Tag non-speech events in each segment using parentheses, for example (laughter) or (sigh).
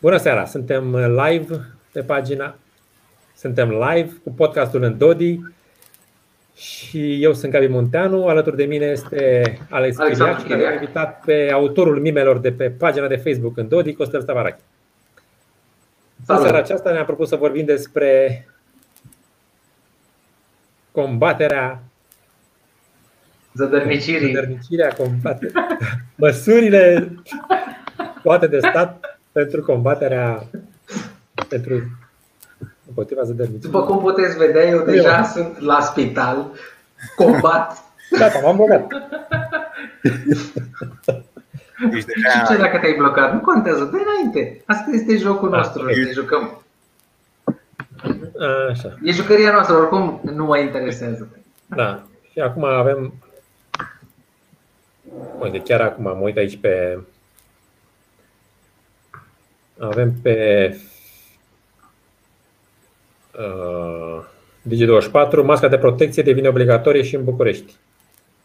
Bună seara! Suntem live pe pagina. Suntem live cu podcastul în Dodi și eu sunt Gabi Munteanu. Alături de mine este Alex Chiriac și am invitat pe autorul mimelor de pe pagina de Facebook în Dodi, Costel Stavarache. În seara aceasta ne-am propus să vorbim despre combaterea Zădărnicirii. Zădărnicirea, combaterea, (laughs) măsurile toate de stat pentru combaterea pentru împotriva zădărnicirii. După cum puteți vedea, eu deja eu. sunt la spital, combat. Gata, m-am blocat. (laughs) Deci deja... Și ce dacă te-ai blocat? Nu contează, de înainte. Asta este jocul da, nostru, okay. ne jucăm. Așa. E jucăria noastră, oricum nu mă interesează. Da. Și acum avem Uite, chiar acum mă uit aici pe avem pe uh, Digi24 masca de protecție devine obligatorie și în București.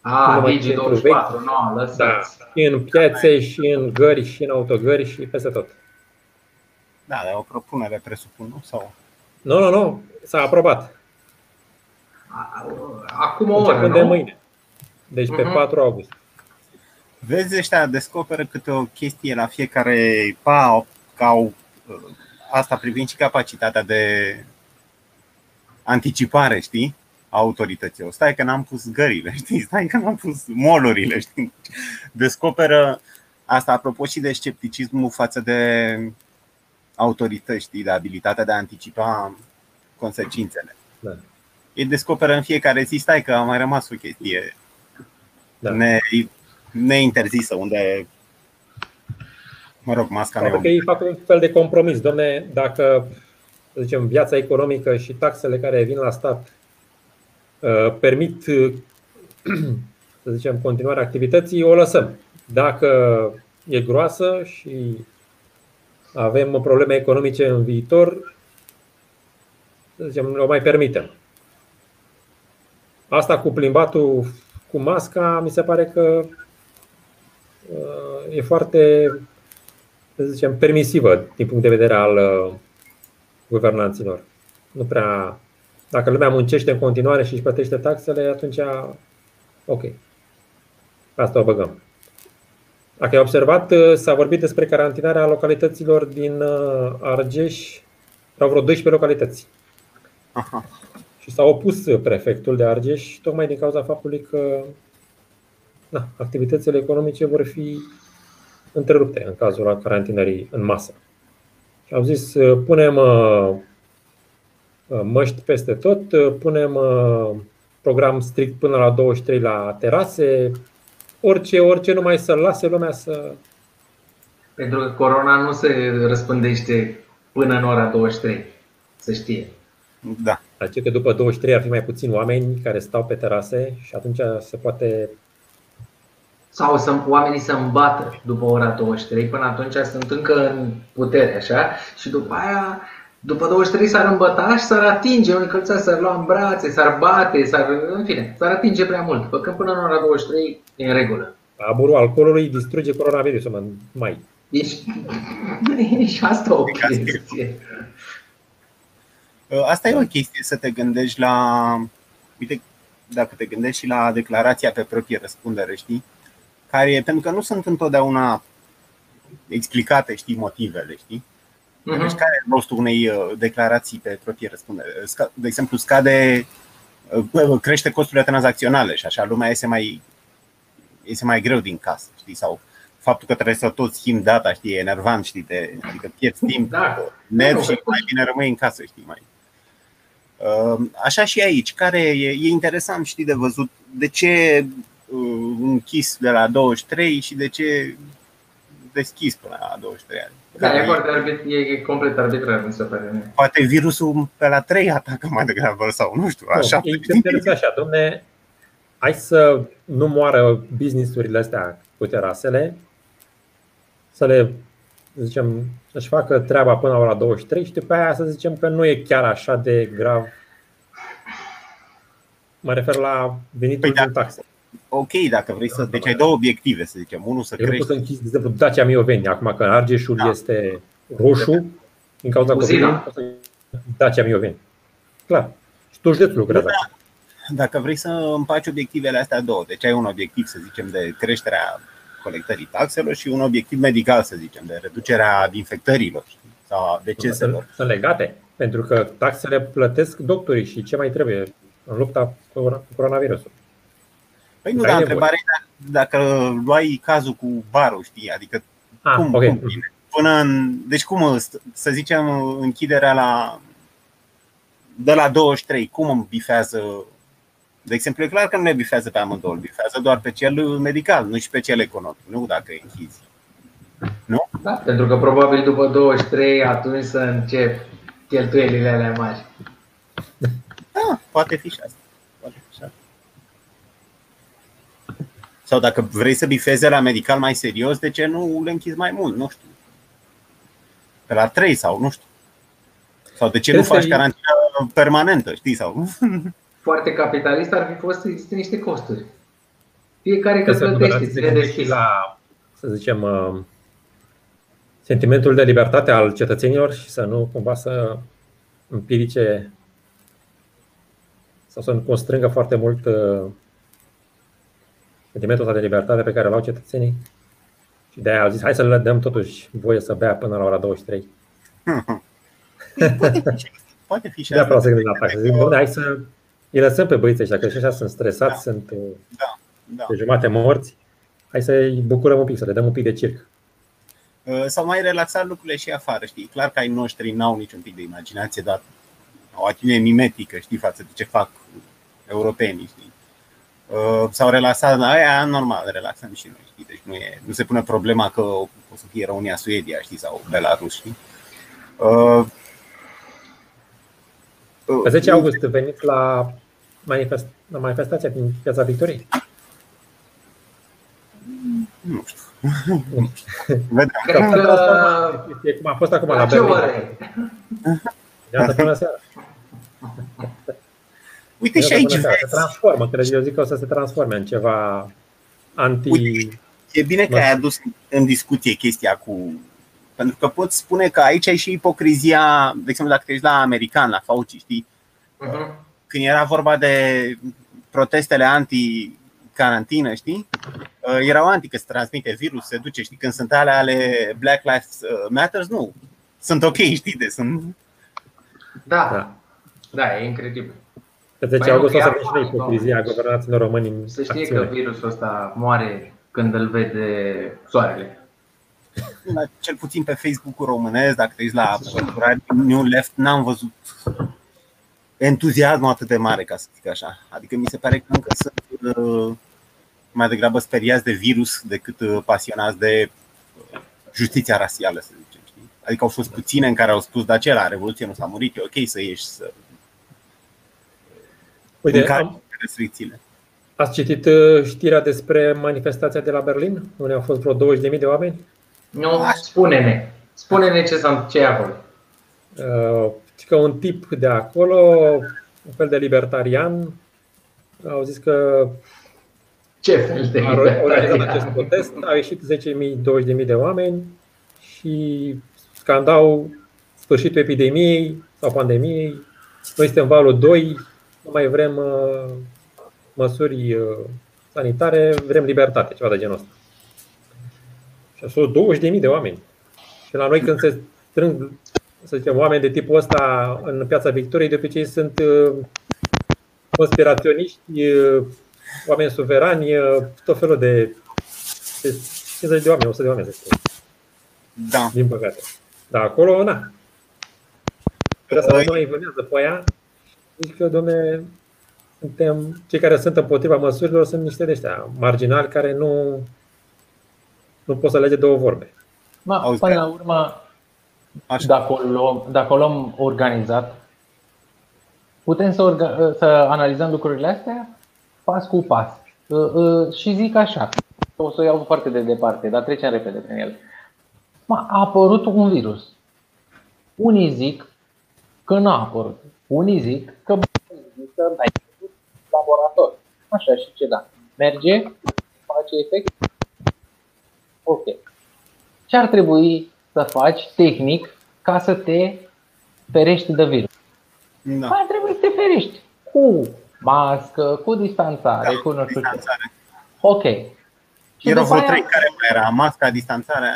Ah, Digi24, nu, lăsați. Da, și în piațe, și în gări, și în autogări, și peste tot. Da, e o propunere, presupun, nu? Sau... Nu, nu, nu, s-a aprobat. Acum o oră, nu? de mâine. Deci pe uh-huh. Mhm. 4 august. Vezi, ăștia descoperă câte o chestie la fiecare pa, ca au, asta privind și capacitatea de anticipare, știi? A autorităților. Stai că n-am pus gările, (laughs) știi? Stai că n-am pus molurile, știi? Descoperă asta apropo și de scepticismul față de autorități, știi? De abilitatea de a anticipa consecințele. Da. Ei descoperă în fiecare zi, stai că a mai rămas o chestie da. ne, neinterzisă, unde Mă rog, masca Pentru că ei fac un fel de compromis. Domne, dacă să zicem, viața economică și taxele care vin la stat uh, permit (clears throat) să zicem, continuarea activității, o lăsăm. Dacă e groasă și avem probleme economice în viitor, să zicem, o mai permitem. Asta cu plimbatul cu masca, mi se pare că uh, e foarte să zicem, permisivă din punct de vedere al uh, guvernanților. Nu prea. Dacă lumea muncește în continuare și își plătește taxele, atunci ok. Asta o băgăm. Dacă ai observat, uh, s-a vorbit despre carantinarea localităților din uh, Argeș. Erau vreo 12 localități. Aha. Și s-a opus prefectul de Argeș tocmai din cauza faptului că na, activitățile economice vor fi întrerupte în cazul carantinării în masă. Și au zis, uh, punem uh, uh, măști peste tot, punem program strict până la 23 la terase, orice, orice numai să lase lumea să... Pentru că corona nu se răspândește până în ora 23, să știe. Da. Adică că după 23 ar fi mai puțini oameni care stau pe terase și atunci se poate sau să, oamenii să îmbată după ora 23, până atunci sunt încă în putere, așa, și după aia, după 23 s-ar îmbăta și s-ar atinge, unii călțați s-ar lua în brațe, s-ar bate, s-ar, în fine, s-ar atinge prea mult, după când până în ora 23 e în regulă. Aburul alcoolului distruge coronavirusul, mai. Deci, e și asta o chestie. Asta e o chestie să te gândești la, uite, dacă te gândești și la declarația pe proprie răspundere, știi? Care, pentru că nu sunt întotdeauna explicate, știi, motivele, știi? Uh-huh. Deci care e rostul unei uh, declarații pe proprie răspundere? De exemplu, scade, uh, crește costurile tranzacționale și așa lumea iese mai, iese mai greu din casă, știi? Sau faptul că trebuie să tot schimbi data, știi, e enervant, știi, de, adică pierzi timp, da. nervi și mai bine rămâi în casă, știi, mai. Uh, așa și aici, care e, e interesant, știi, de văzut de ce Uh, închis de la 23 și de ce deschis până la 23 ani. Da, e, foarte arbit, e complet arbitrar, mi se pare. Poate virusul pe la 3 atacă mai degrabă sau nu știu, așa. E așa, domne, hai să nu moară businessurile astea cu terasele, să le zicem, să-și facă treaba până la ora 23 și după aia să zicem că nu e chiar așa de grav. Mă refer la venitul păi din da. taxe ok dacă vrei să. Deci ai două obiective, să zicem. Unul să Eu crești. Nu pot să închizi, de exemplu, Dacia Mioveni, acum că Argeșul da. este roșu, din cauza Uzina. COVID, Dacia Mioveni. Clar. Și tot județul lucrează. Da. Dacă vrei să împaci obiectivele astea două, deci ai un obiectiv, să zicem, de creșterea colectării taxelor și un obiectiv medical, să zicem, de reducerea infectărilor știi? sau a deceselor. Sunt legate, pentru că taxele plătesc doctorii și ce mai trebuie în lupta cu coronavirusul. Păi nu, Ai dar nevoie. întrebarea e dacă luai cazul cu barul, știi? Adică Ah, cum, ok. cum vine? Până în, deci cum, să zicem, închiderea la de la 23, cum îmi bifează de exemplu, e clar că nu le bifează pe amândouă, îl bifează doar pe cel medical, nu și pe cel economic, nu dacă e închizi. Nu? Da, pentru că probabil după 23 atunci să încep cheltuielile alea mari. Da, poate fi și asta. Poate fi și asta. Sau dacă vrei să bifeze la medical mai serios, de ce nu le închizi mai mult? Nu știu. Pe la 3 sau nu știu. Sau de ce nu Trebuie faci să- carantină permanentă, știi? Sau (laughs) Foarte capitalist ar fi fost să existe niște costuri. Fiecare că Trebuie să plătește, vă ține gândiți și deschis. la, să zicem, uh, sentimentul de libertate al cetățenilor și să nu cumva să împiedice sau să nu constrângă foarte mult uh, sentimentul ăsta de libertate pe care l-au cetățenii. Și de aia au zis, hai să le dăm totuși voie să bea până la ora 23. (laughs) poate fi și asta. Poate fi și De asta. să gândesc la taxe. Zic, dom'le, hai să îi lăsăm pe băieții ăștia, că și așa sunt stresați, Da. sunt uh, Da. pe jumate morți. Hai să-i bucurăm un pic, să le dăm un pic de circ. Uh, Sau mai relaxat lucrurile și afară, știi? Clar că ai noștri n-au niciun pic de imaginație, dar au o atitudine mimetică, știi, față de ce fac europenii, știi? Uh, S-au relaxat, dar aia normal, relaxăm și noi, știi? Deci nu, e, nu se pune problema că o să fie România, Suedia, știi, sau Belarus, știi? Uh, uh, Pe 10 august veniți la, manifest, la manifestația din Piața Victoriei. Nu știu. Vedem. Cred Că- că... E cum a fost acum la, La ce Berlin. oră e? Iată până seara. Uite și Iată aici până seara. Se vezi, transformă, cred eu zic că o să se transforme în ceva anti... E bine că ai adus în discuție chestia cu. Pentru că poți spune că aici e și ipocrizia, de exemplu, dacă te uiți la american, la Fauci, știi? Mhm. Când era vorba de protestele anti-carantină, știi? Uh, Erau anti că se transmite virus, se duce, știi? Când sunt alea ale Black Lives uh, Matters, nu. Sunt ok, știi? De, sunt... Da, Da. da, e incredibil. Pe 10 Mai august o nu, să că fie și noi acum, ipocrizia guvernaților români în Se știe că acțiune. virusul ăsta moare când îl vede soarele. La, cel puțin pe Facebook-ul românesc, dacă te uiți la New Left, n-am văzut entuziasmul atât de mare, ca să zic așa. Adică mi se pare că încă sunt uh, mai degrabă speriați de virus decât uh, pasionați de uh, justiția rasială, să zicem. Știi? Adică au fost puține în care au spus, da ce, la Revoluție nu s-a murit, e ok să ieși să Uite, încalci am, restricțiile. ați citit uh, știrea despre manifestația de la Berlin, unde au fost vreo 20.000 de oameni? Nu, spune-ne. Spune-ne ce, s-a- ce e acolo. Uh, și că un tip de acolo, un fel de libertarian, au zis că Ce fel de a organizat acest libertarian? protest, au ieșit 10.000, 20.000 de oameni și scandau sfârșitul epidemiei sau pandemiei. Noi suntem valul 2, nu mai vrem uh, măsuri uh, sanitare, vrem libertate, ceva de genul ăsta. Și au fost 20.000 de oameni. Și la noi când se strâng, să zicem, oameni de tipul ăsta în Piața Victoriei, de obicei sunt uh, conspiraționiști, uh, oameni suverani, uh, tot felul de, de 50 de oameni, 100 de oameni, să știu, Da. din păcate. Dar acolo, na. De asta Păi- nu mai vânează pe aia. Zic că, domne, suntem, cei care sunt împotriva măsurilor sunt niște de ăștia, marginali, care nu, nu pot să lege două vorbe. Ma, Auzi, până da. la urmă, Așa. dacă o luăm, dacă o luăm organizat, putem să, orga, să analizăm lucrurile astea pas cu pas. Uh, uh, Și zic așa, o să o iau foarte de departe, dar trecem repede prin el. Ma, a apărut un virus. Unii zic că n-a apărut. Unii zic că bă, există mai mult laborator. Așa și ce da. Merge, face efect. Ok. Ce ar trebui să faci tehnic ca să te ferești de virus. Da. Mai trebuie să te ferești cu mască, cu distanțare, Da, cu nu știu ce. distanțare. Ok. Și Erau după vreo aia- trei care mai era masca, distanțarea.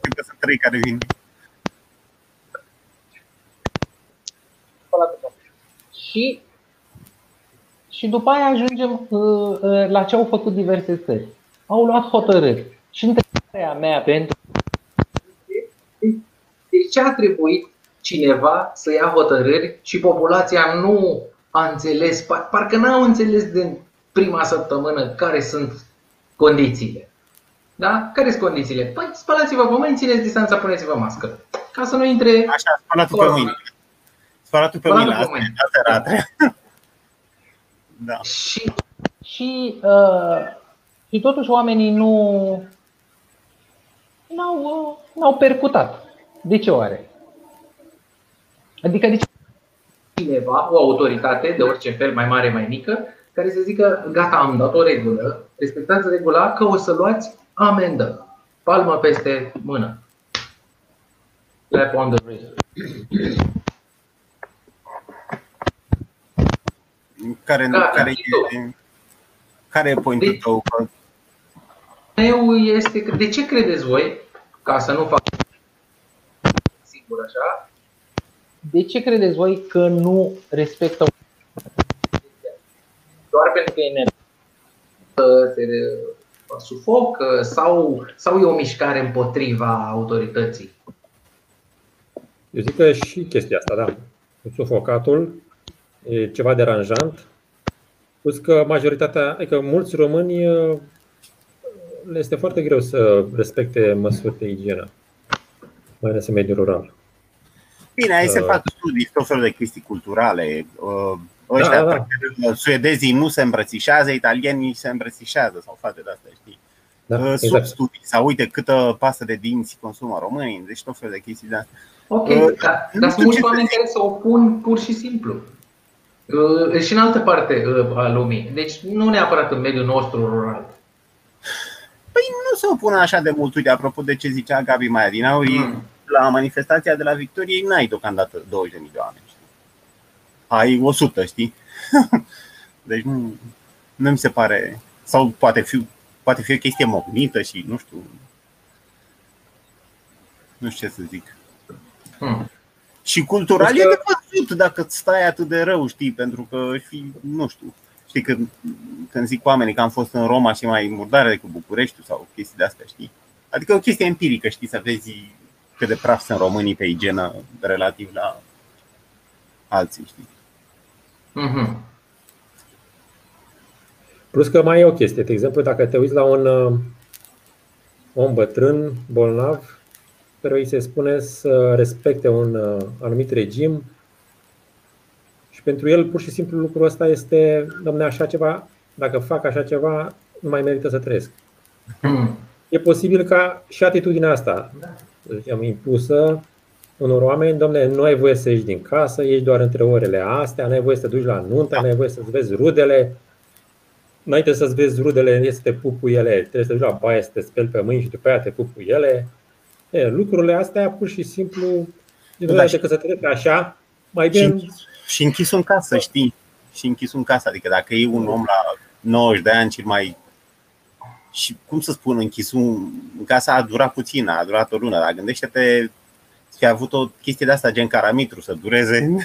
Cred că sunt trei care vin. Și, și după aia ajungem uh, uh, la ce au făcut diverse țări. Au luat hotărâri. Și întrebarea mea pentru Deci ce a trebuit cineva să ia hotărâri și populația nu a înțeles, par- parcă n-au înțeles din prima săptămână care sunt condițiile. Da? Care sunt condițiile? Păi spălați-vă pe mâini, țineți distanța, puneți-vă mască. Ca să nu intre... Așa, spălatul pe mâini. Spălatul pe Spălatul mâini, pe asta, mâini. asta era a treia. (laughs) Da. Și și, uh, și totuși oamenii nu n-au, uh, n-au percutat. De ce oare? Adică de ce? cineva, o autoritate de orice fel, mai mare, mai mică, care să zică, gata, am dat o regulă, respectați regula că o să luați amendă. Palmă peste mână. Slap on the wrist. Care, Da, care, și e, care e pointul Deci- tău? Că meu este că de ce credeți voi, ca să nu fac sigur așa, De ce credeți voi că nu respectă doar pentru că e ne că se sufocă sau, sau e o mișcare împotriva autorității? Eu zic că și chestia asta, da. Sufocatul e ceva deranjant. Plus că majoritatea, adică mulți români uh, le este foarte greu să respecte măsuri de igienă, mai ales în mediul rural. Bine, aici se Uh. fac studii, tot felul de chestii culturale. Uh, Ăștia, Da, da. da. suedezii nu se îmbrățișează, italienii se îmbrățișează sau fate de astea, știi? Da, Uh, Sub exact. studii. Sau uite câtă pastă de dinți consumă românii, deci tot felul de chestii de astea. Ok, Uh, dar, nu dar știu sunt mulți ce să oameni zic. care se opun pur și simplu. Uh, Și în altă parte uh, a lumii. Deci nu neapărat în mediul nostru rural. Păi nu se opune așa de mult. Uite, apropo de ce zicea Gabi mai adinauri, Mm. la manifestația de la Victoriei n-ai deocamdată 20.000 de oameni. Știi? Ai 100, știi? (laughs) deci nu, nu mi se pare... Sau poate fi, poate fi o chestie mognită și nu știu... Nu știu ce să zic. Hmm. Și cultural Cred e că- de văzut dacă îți stai atât de rău, știi, pentru că fi, nu știu. Știi, când, când zic oamenii că am fost în Roma și mai murdare decât București sau chestii de astea, știi? Adică e o chestie empirică, știi, să vezi cât de praf sunt românii pe igienă relativ la alții, știi? Mhm. Plus că mai e o chestie. De exemplu, dacă te uiți la un uh, om bătrân, bolnav, care îi se spune să respecte un uh, anumit regim și pentru el pur și simplu lucrul ăsta este, domne, așa ceva, dacă fac așa ceva, nu mai merită să trăiesc. Hmm. E posibil ca și atitudinea asta, să zicem, impusă unor oameni, domne, nu ai voie să ieși din casă, ești doar între orele astea, nu ai voie să te duci la nuntă, nu ai voie să-ți vezi rudele, înainte să-ți vezi rudele, e să te pupi cu ele, trebuie să te duci la baie, să te speli pe mâini și după aia te pupi cu ele. E, lucrurile astea, pur și simplu, din Da, da, și- că să treci așa, mai Și bine închis, și închis în casă, știi? Și închis în casă, adică dacă e un om la 90 de ani cel mai și cum să spun, închis un, în casa a durat puțin, a durat o lună, dar gândește-te să fi avut o chestie de asta gen caramitru, să dureze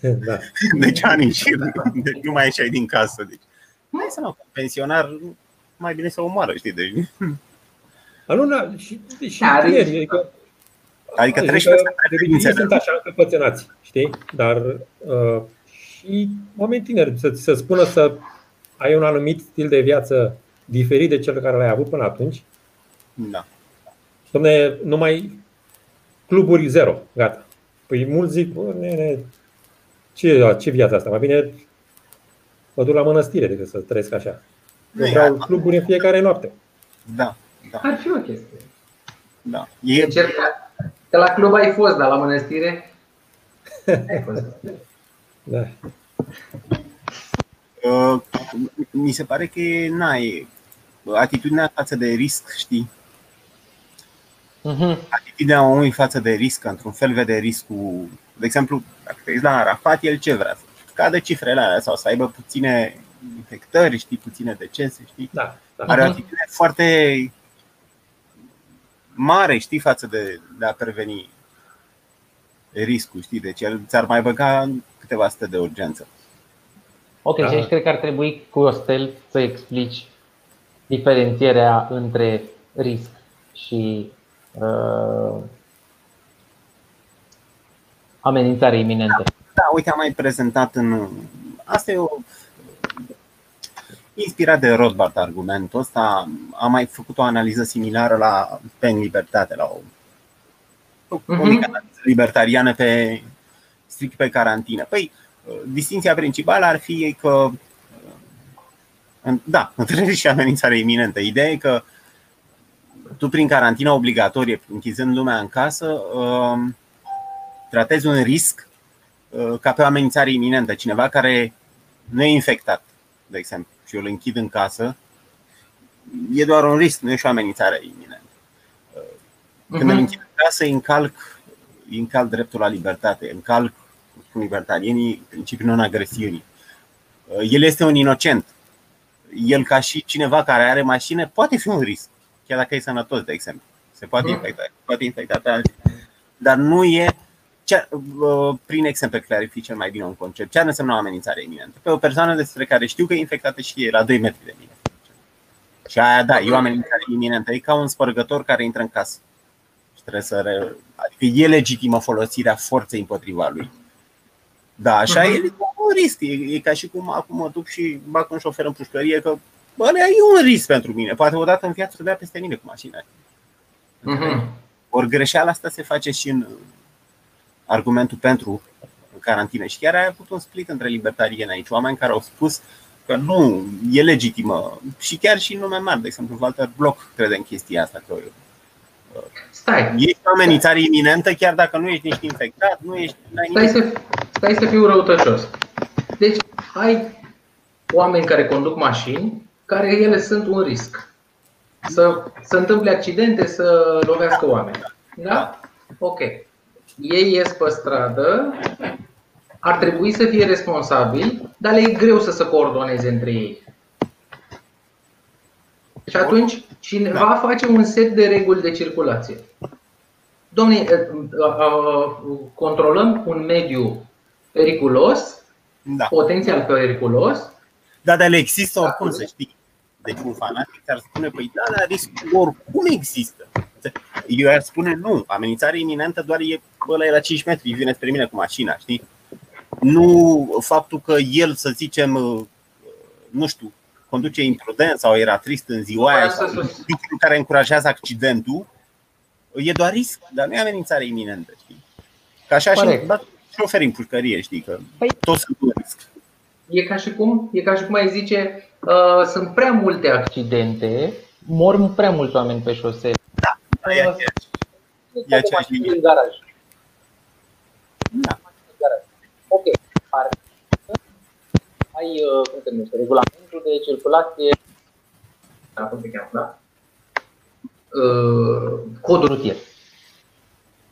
(laughs) da. deci ani în șir, deci nu mai ieșai din casă. Deci, mai să nu, pensionar, mai bine să omoară, știi? Deci, A, nu, na, și, și Da, tineri, deci- adică adică treci Adică, peste de obicei preferințele. sunt așa încăpățânați, știi? Dar uh, și oameni tineri să ți se spună să ai un anumit stil de viață diferit de cel care l-ai avut până atunci. Da. Domne, numai cluburi zero, gata. Păi mulți zic, bă, nene, ce, ce viața asta? Mai bine mă duc la mănăstire decât să trăiesc așa. Nu Eu e vreau asta. cluburi în fiecare noapte. Da, da, Ar fi o chestie. da. E, Încerc că, că la club ai fost, dar la mănăstire (laughs) ai fost. Da. Uh, mi se pare că e, na, e atitudinea față de risc, știi? Mhm. atitudinea omului față de risc, într-un fel vede riscul. De exemplu, dacă te uiți la Arafat, el ce vrea? Să cadă cifrele alea sau să aibă puține infectări, știi, puține decese, știi? Da, da. Are o Mhm. atitudine foarte mare, știi, față de, de a preveni riscul, știi? Deci el ți-ar mai băga în câteva sute de urgență. Ok, Da. și aici cred că ar trebui cu Costel să explici diferențierea între risc și uh, amenințare iminentă. Da, uite, am mai prezentat în. Asta e o. Inspirat de Rothbard argumentul ăsta, am mai făcut o analiză similară la PEN Libertate, la o, o Mhm. mică analiză libertariană pe strict pe carantină. Păi, distinția principală ar fi că în- da, (laughs) între risc și amenințare iminentă. Ideea e că tu prin carantină obligatorie, închizând lumea în casă, um, tratezi un risc uh, ca pe o amenințare iminentă. Cineva care nu e infectat, de exemplu, și eu îl închid în casă, e doar un risc, nu e și o amenințare iminentă. Când îl Mhm. închid în casă, îi încalc, îi încalc dreptul la libertate, încalc, cum spun libertarienii, principiul non-agresiunii. Uh, El este un inocent. El, ca și cineva care are mașină, poate fi un risc, chiar dacă e sănătos, de exemplu. Se poate Mhm. infecta, poate infecta pe alții. Dar nu e. Ce, uh, prin exemple clarific cel mai bine un concept. Ce ar însemna o amenințare iminentă? Pe o persoană despre care știu că e infectată și e la 2 metri de mine. Și aia, da, e o amenințare iminentă. E ca un spărgător care intră în casă. Și trebuie să. Re... Adică e legitimă folosirea forței împotriva lui. Da, așa Mhm. e un risc. E, e ca și cum acum mă duc și bag un șofer în pușcărie că bă, ăla e un risc pentru mine. Poate odată în viață să dea peste mine cu mașina. Mhm. Ori greșeala asta se face și în argumentul pentru carantină. Și chiar ai avut un split între libertarieni aici, oameni care au spus că nu, e legitimă. Și chiar și în lume mare, de exemplu, Walter Block crede în chestia asta. Că Stai, ești o amenințare iminentă chiar dacă nu ești nici infectat, nu ești. n-ai stai nimic. să, stai să fiu răutăcios. Deci, ai oameni care conduc mașini, care ele sunt un risc. Să se întâmple accidente, să lovească oameni. Da? Ok. Ei ies pe stradă, ar trebui să fie responsabili, dar le e greu să se coordoneze între ei. Și atunci cineva face un set de reguli de circulație. Domne, controlăm un mediu periculos, Da. potențial periculos, Da, dar le există oricum, să știi. Deci un fanatic ar spune, păi da, dar riscul oricum există. Eu ar spune nu, amenințare iminentă doar e ăla e la 5 metri, vine spre mine cu mașina, știi? Nu faptul că el, să zicem, nu știu, conduce imprudent sau era trist în ziua aia sau lucruri care încurajează accidentul, e doar risc, dar nu e amenințare iminentă, știi? Ca așa și Corect. da, șoferi în pușcărie, știi, că Păi- toți sunt un risc. E ca și cum, e ca și cum ai zice, uh, sunt prea multe Accidente, mor prea mulți oameni pe șosele. Da, e aceeași. E aceeași linie. în garaj. Da. În garaj. Ok. Are. Ai, uh, cum se numește, regulamentul de circulație Da, cum se cheamă, da? Uh, cod rutier.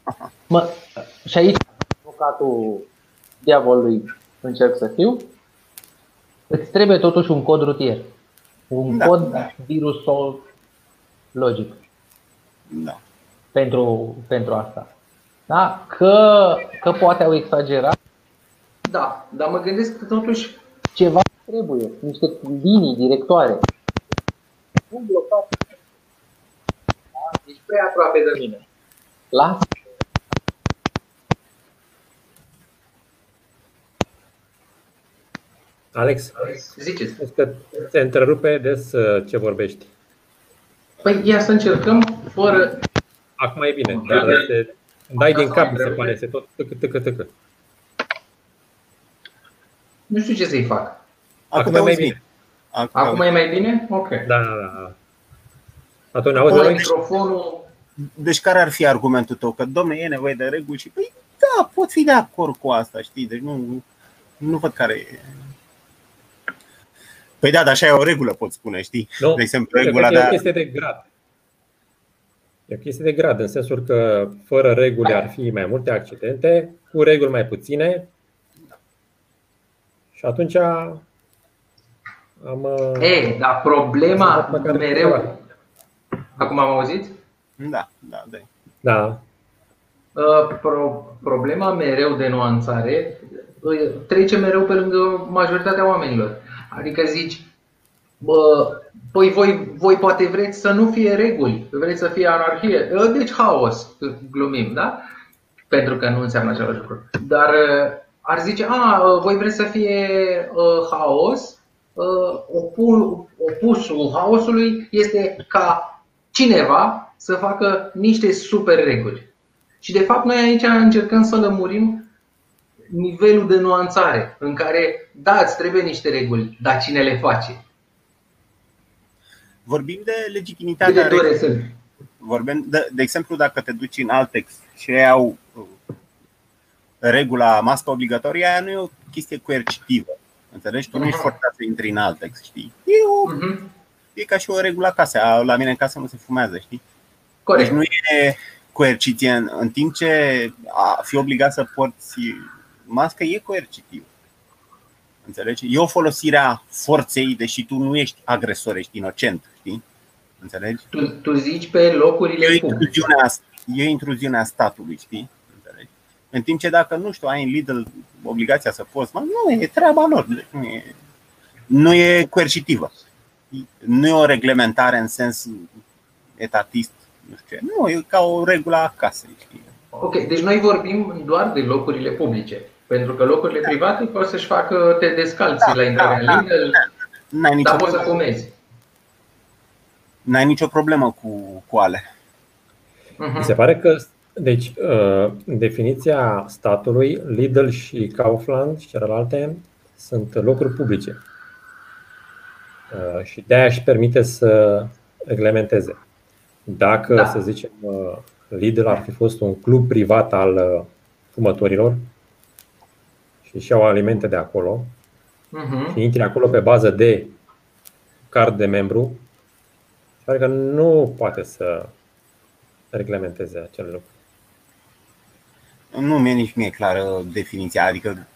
Aha. Mă, și aici, avocatul diavolului încerc să fiu, îți trebuie totuși un cod rutier. Un Da. cod virusologic Da. pentru, pentru asta. Da? Că, că poate au exagerat, Da, dar mă gândesc că totuși ceva trebuie, niște linii directoare. Nu blocat. Da? ești prea aproape de mine. Lasă Alex, Ziceți. spus că se întrerupe des uh, ce vorbești. Păi ia să încercăm fără... Acum e bine, dar se, îmi dai din cap, mi se pare, se tot tâcă, tâcă, tâcă. Nu știu ce să-i fac. Acum te e mai auzi bine. Acum, Acum e mai bine? Ok. Da, da, da. Atunci, auzi, Pune auzi? microfonul. Deci care ar fi argumentul tău? Că, domne, e nevoie de reguli și, păi, da, pot fi de acord cu asta, știi? Deci nu, nu văd care e. Păi da, dar așa e o regulă, pot spune, știi? Nu, De exemplu, cred regula că de e o a... chestie de grad. E o chestie de grad, în sensul că fără reguli ar fi mai multe accidente, cu reguli mai puține. Și atunci am. E, dar problema mereu. Acum am auzit? Da, da, da. Da. Pro, problema mereu de nuanțare trece mereu pe lângă majoritatea oamenilor. Adică zici, bă, păi voi, voi poate vreți să nu fie reguli, vreți să fie anarhie, deci haos, glumim, da? Pentru că nu înseamnă același lucru. Dar ar zice, a, voi vreți să fie uh, haos, uh, opusul haosului este ca cineva să facă niște super reguli. Și de fapt noi aici încercăm să lămurim nivelul de nuanțare în care, da, îți trebuie niște reguli, dar cine le face? Vorbim de legitimitatea de Vorbim, de, de exemplu, dacă te duci în alt text și au uh, regula mască obligatorie, aia nu e o chestie coercitivă. Înțelegi? Tu nu ești forțat să intri în alt text, știi? E, o, uh-huh. e ca și o regulă acasă. La mine în casă nu se fumează, știi? Corect. Deci nu e coerciție în, în timp ce a fi obligat să porți mască e coercitiv. Înțelegi? E o folosire a forței, deși tu nu ești agresor, ești inocent, știi? Înțelegi? Tu, tu zici pe locurile e intruziunea, e intruziunea statului, știi? Înțelegi? În timp ce dacă, nu știu, ai în Lidl obligația să poți, mă, nu e treaba lor. Nu e, nu e coercitivă. Nu e o reglementare în sens etatist. Nu știu ce. Nu, e ca o regulă a casei. Știi? Ok, deci noi vorbim doar de locurile publice. Pentru că locurile private poți să-și facă, te descalți da, la intrarea da, în Lidl, da, dar poți să fumezi. N-ai nicio problemă cu, cu ale. Uh-huh. Mi se pare că, deci, uh, definiția statului, Lidl și Kaufland și celelalte sunt locuri publice. Uh, și de-aia își permite să reglementeze. Dacă, da. să zicem, uh, Lidl ar fi fost un club privat al fumătorilor, și și au alimente de acolo uh-huh. și intri acolo pe bază de card de membru, că nu poate să reglementeze acel lucru. Nu mi-e nici mie clară definiția, adică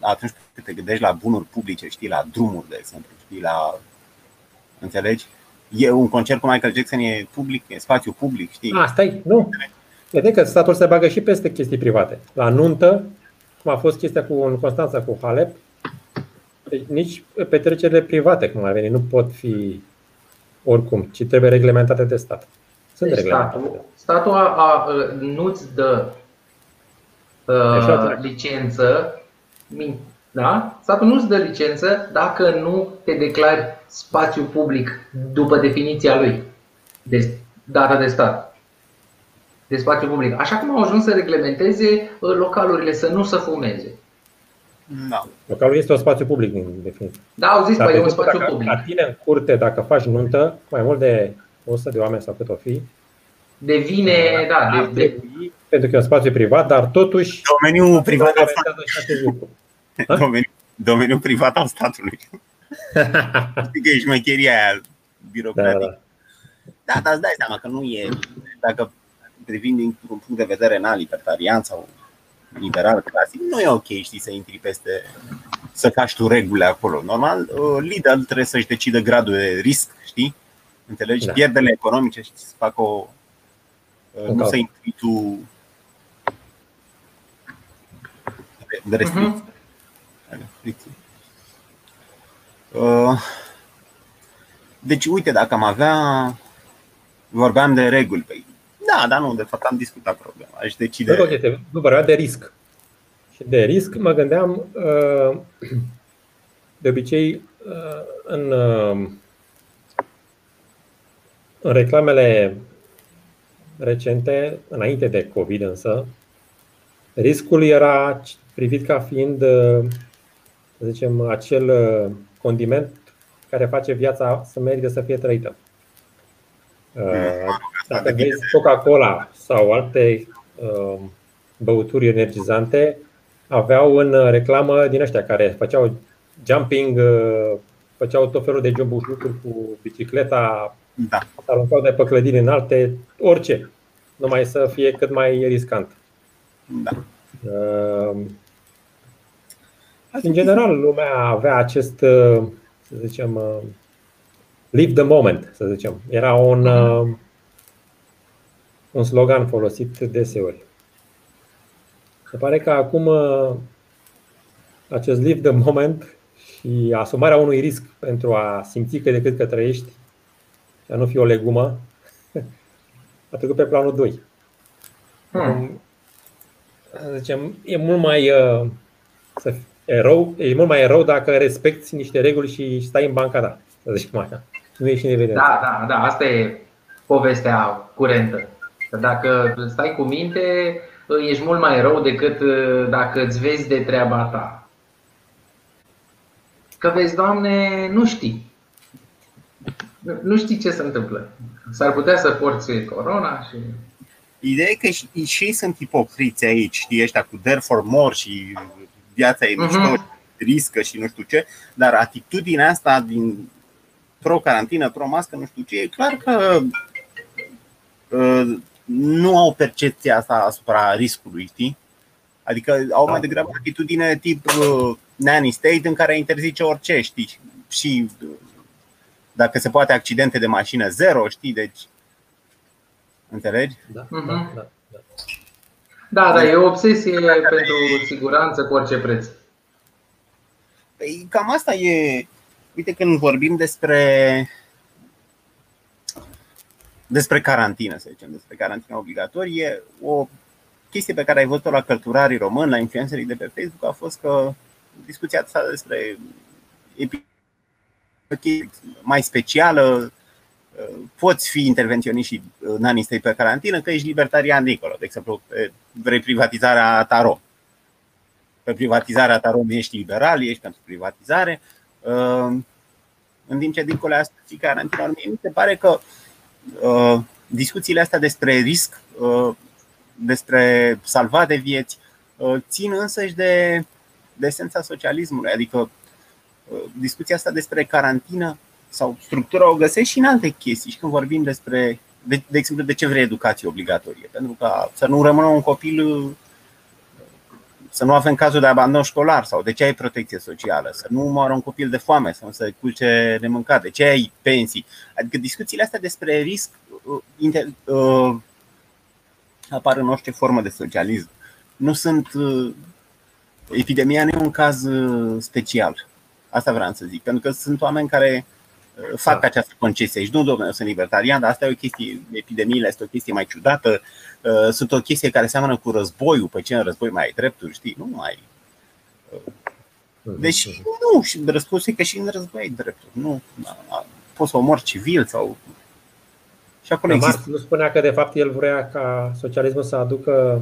atunci când te gândești la bunuri publice, știi, la drumuri, de exemplu, știi, la. Înțelegi? E un concert cu Michael Jackson, e public, e spațiu public, știi? A, stai, nu. Vedem că statul se bagă și peste chestii private. La nuntă cum a fost chestia cu în Constanța cu Halep, deci nici petrecerile private, cum ar veni, nu pot fi oricum, ci trebuie reglementate de stat. Sunt deci Statul, statul a, a, nu-ți dă uh, licență, da? Statul nu-ți dă licență dacă nu te declari spațiu public după definiția lui, de data de stat de spațiu public. Așa cum au ajuns să reglementeze uh, localurile, să nu să fumeze. Da. Localul este un spațiu public, din definiție. Da, au zis, că e un spațiu dacă, public. La tine în curte, dacă faci nuntă, mai mult de 100 de oameni sau cât o fi, devine, da, de, de... pentru că e un spațiu privat, dar totuși domeniul privat al statului. (laughs) Domeniul, domeniul privat al statului. (laughs) Știi că e șmecheria aia birocratică. Da, da. da, dar îți dai seama că nu e. Dacă privind dintr-un punct de vedere na, libertarian sau liberal clasic, nu e ok, știi, să intri peste, să faci tu regulile acolo. Normal, uh, Lidl trebuie să-și decidă gradul de risc, știi? Înțelegi? Da. Pierdele economice și să facă o. Uh, nu să intri tu de restricții. Uh-huh. Deci, uite, dacă am avea. Vorbeam de reguli. Păi, da, dar nu, de fapt am discutat problema. Aș decide. Nu, nu vorbea de risc. Și de risc mă gândeam, uh, (clears throat) de obicei, uh, în, uh, în reclamele recente, înainte de COVID însă, riscul era privit ca fiind, să zicem, acel condiment care face viața să merite să fie trăită. Dacă vezi Coca-Cola sau alte uh, băuturi energizante, aveau în reclamă din ăștia care făceau jumping, uh, făceau tot felul de jump cu bicicleta, da. aruncau de pe clădiri înalte, orice. numai să fie cât mai riscant. Da. Uh, în general, lumea avea acest, uh, să zicem, uh, live the moment, să zicem. Era un, uh, un slogan folosit deseori. Se pare că acum acest live the moment și asumarea unui risc pentru a simți că de cât că trăiești și a nu fi o legumă, (laughs) a trecut pe planul 2. Hmm. Zicem, e mult mai uh, să erou, e mult mai erou dacă respecti niște reguli și stai în banca ta, să zicem așa. Nu ești în evidență. Da, da, da, asta e povestea curentă. Dacă stai cu minte, ești mult mai rău decât uh, dacă îți vezi de treaba ta. Că vezi, Doamne, nu știi. Nu știi ce se întâmplă. S-ar putea să porți corona și... Ideea e că și, și ei sunt ipocriți aici, știi, ăștia cu dare for more și viața e mișto, uh-huh. riscă și nu știu ce, dar atitudinea asta din pro-carantină, pro-mască, nu știu ce, e clar că uh, nu au percepția asta asupra riscului, știi? Adică au mai degrabă atitudine tip uh, nanny state în care interzice orice, știi? Și uh, dacă se poate accidente de mașină zero, știi? Deci Înțelegi? Da, uh-huh. da, da, da. Da, da, e o obsesie pentru siguranță cu orice preț. Păi cam asta e. Uite, când vorbim despre despre carantină, să zicem, despre carantină obligatorie, o chestie pe care ai văzut-o la cărturarii români, la influencerii de pe Facebook, a fost că discuția asta despre mai specială, poți fi intervenționist și în anii stăi pe carantină, că ești libertarian dincolo. De exemplu, vrei privatizarea Taro. Pe privatizarea Taro ești liberal, ești pentru privatizare. În timp ce dincolo asta și carantină, mi se pare că discuțiile astea despre risc, despre salva de vieți, țin însăși de, de esența socialismului. Adică discuția asta despre carantină sau structura o găsești și în alte chestii. Și când vorbim despre, de, de exemplu, de ce vrei educație obligatorie? Pentru că să nu rămână un copil să nu avem cazul de abandon școlar sau de ce ai protecție socială, să nu moară un copil de foame sau să culce de mâncat, de ce ai pensii. Adică discuțiile astea despre risc uh, inter, uh, apar în orice formă de socialism. Nu sunt. Uh, epidemia nu e un caz uh, special. Asta vreau să zic. Pentru că sunt oameni care fac da. această concesie aici. Nu, domnule, eu sunt libertarian, dar asta e o chestie, epidemiile este o chestie mai ciudată, uh, sunt o chestie care seamănă cu războiul, pe ce în război mai ai drepturi, știi? Nu mai deci nu, și răspunsul e că și în război ai drepturi. Nu, poți să omori civil sau și acolo există. nu spunea că de fapt el vrea ca socialismul să aducă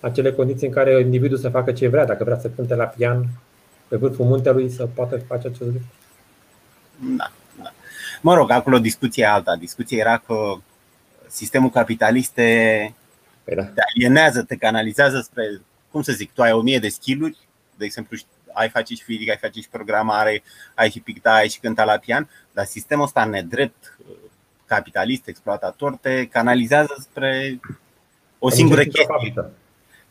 acele condiții în care individul să facă ce vrea, dacă vrea să cânte la pian pe vârful muntelui, să poată face acest lucru. Da. Mă rog, acolo discuția alta. Discuția era că sistemul capitalist te, păi da. te alienează, te canalizează spre, cum să zic, tu ai o mie de skill de exemplu, ai face și fizică, ai face și programare, ai și picta, ai și cânta la pian, dar sistemul ăsta nedrept, capitalist, exploatator, te canalizează spre o singură chestie.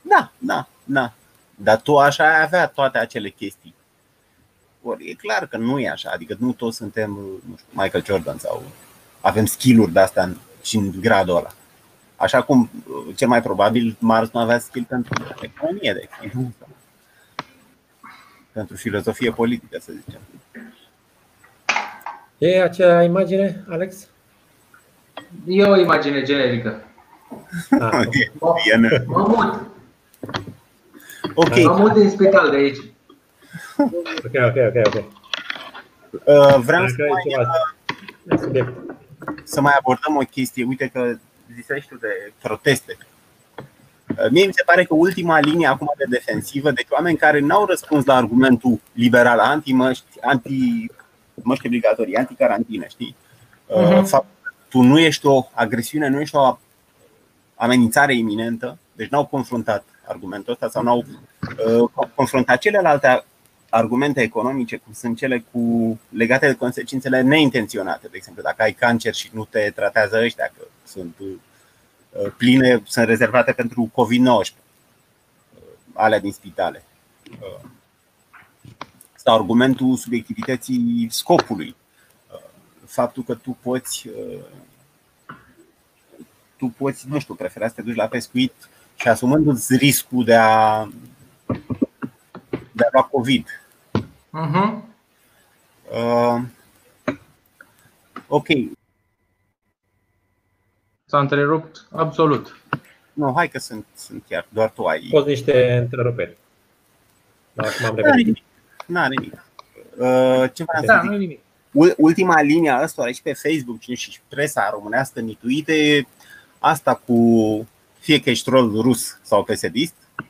Da, da, da. Dar tu așa ai avea toate acele chestii. Ori e clar că nu e așa, adică nu toți suntem nu știu, Michael Jordan sau avem skill-uri de astea și în gradul ăla. Așa cum cel mai probabil Mars nu avea skill pentru economie, de exemplu. Pentru filozofie politică, să zicem. E acea imagine, Alex? E o imagine generică. (laughs) Ah, mă, mă mut. Ok. Mă mut din spital de aici. Ok, ok, ok, ok. Uh, vreau să mai, uh, să mai abordăm o chestie. Uite că ziceai tu de proteste. Uh, mie mi se pare că ultima linie acum de defensivă, deci oameni care n-au răspuns la argumentul liberal anti-măști, anti-măști obligatorii, anti-carantină, știi? Uh-huh. Fapt, tu nu ești o agresiune, nu ești o amenințare iminentă, deci n-au confruntat argumentul ăsta sau n-au uh, confruntat celelalte argumente economice, cum sunt cele cu, legate de consecințele neintenționate. De exemplu, dacă ai cancer și nu te tratează ăștia, că sunt uh, pline sunt rezervate pentru COVID-19, alea din spitale. Sau argumentul subiectivității scopului. Faptul că tu poți tu poți, nu știu, prefera să te duci la pescuit și asumându-ți riscul de a, de a lua COVID. Uh-huh. Uh, ok. S-a întrerupt absolut. Nu, hai că sunt, sunt chiar, doar tu ai. Poți niște întreruperi. Dar acum am revenit. nimic. N-are nimic. Uh, ce vreau da, să zic? nimic. Ultima linie a ăstora aici pe Facebook și presa românească nituite asta cu fie că ești rol rus sau psd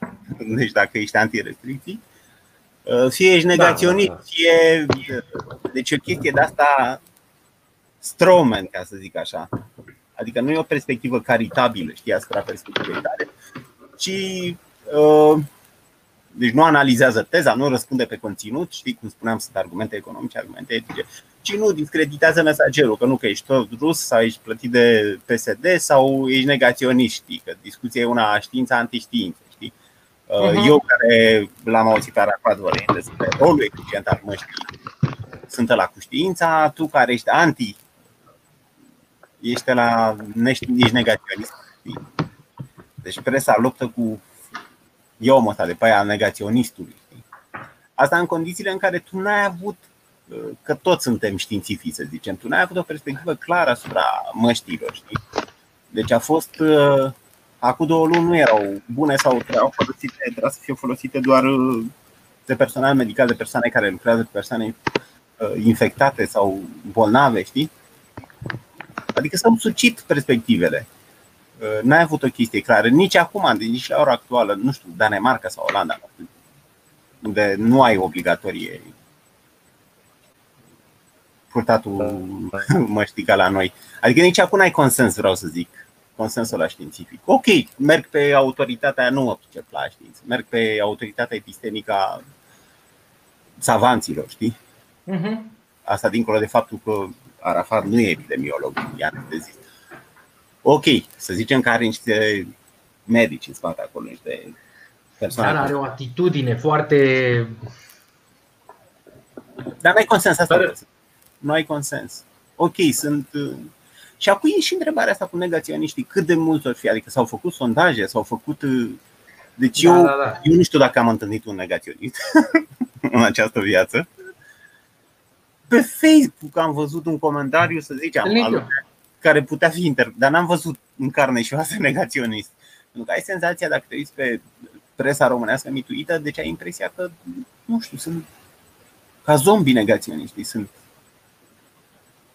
(laughs) deci dacă ești anti-restricții, uh, fie ești negaționist, da, da, da. fie. Deci o chestie de asta strawman, ca să zic așa. Adică nu e o perspectivă caritabilă, știi, asupra perspectivei tale, ci uh, deci nu analizează teza, nu răspunde pe conținut, știi cum spuneam, sunt argumente economice, argumente etice, ci nu discreditează mesagerul, că nu că ești tot rus sau ești plătit de PSD sau ești negaționist, știi, că discuția e una știință antiștiință, știi? Uh-huh. Eu care l-am auzit pe Arafat vorbind despre rolul eficient al măștii, sunt la cu știința, tu care ești anti, ești la ești negaționist. Știi? Deci presa luptă cu eu ăsta de pe aia negaționistului. Asta în condițiile în care tu n-ai avut, uh, că toți suntem științifici, să zicem, tu n-ai avut o perspectivă clară asupra măștilor, știi? Deci a fost, uh, acum două luni nu erau bune sau trebuiau folosite, trebuia să fie folosite doar uh, de personal medical, de persoane care lucrează cu persoane infectate sau bolnave, știi? Adică s-au sucit perspectivele. Uh, n-ai avut o chestie clară. Nici acum, nici la ora actuală, nu știu, Danemarca sau Olanda, unde nu ai obligatorie purtatul (laughs) măștii ca la noi. Adică nici acum ai consens, vreau să zic, consensul la științific. Ok, merg pe autoritatea, nu mă pricep la știință, merg pe autoritatea epistemică a savanților, știi? Uh-huh. Asta dincolo de faptul că Arafat nu e epidemiolog, ea de zis ok, să zicem că are niște medici în spate acolo, niște persoane. Dar are o atitudine foarte. Dar nu ai consens asta. Dar... Nu ai consens. Ok, sunt. Și acum e și întrebarea asta cu negaționiștii. Cât de mulți or fi? Adică s-au făcut sondaje, s-au făcut. Deci da, eu, da, da. eu nu știu dacă am întâlnit un negaționist (laughs) în această viață. Pe Facebook am văzut un comentariu, să zicem, al, care putea fi inter... Dar n-am văzut în carne și oasă (laughs) negaționist. Pentru că ai senzația, dacă te uiți pe presa românească mituită, deci ai impresia că, nu știu, sunt ca zombi negaționiști. Sunt.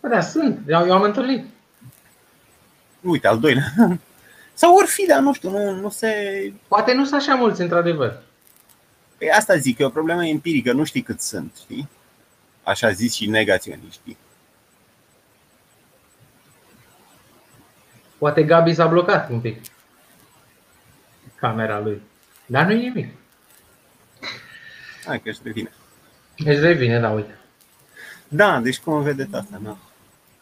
Da, sunt. Eu, eu am întâlnit. Uite, al doilea. (laughs) Sau ori fi, dar nu știu, nu, nu se. Poate nu sunt așa mulți, într-adevăr. Păi asta zic, e o problemă empirică, nu știi cât sunt, știi? Așa zis și negaționiști. Poate Gabi s-a blocat un pic camera lui. Dar nu-i nimic. Hai că își revine. Își revine, da, uite. Da, deci cum vedeți asta, da?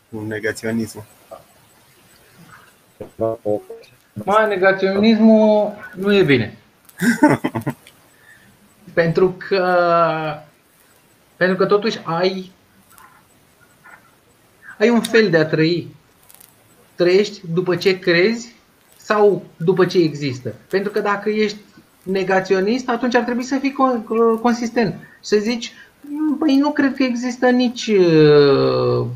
Un negaționism. Mai negaționismul nu e bine. (laughs) pentru că pentru că totuși ai ai un fel de a trăi trăiești după ce crezi sau după ce există. Pentru că dacă ești negaționist, atunci ar trebui să fii consistent. Să zici, păi nu cred că există nici... Uh,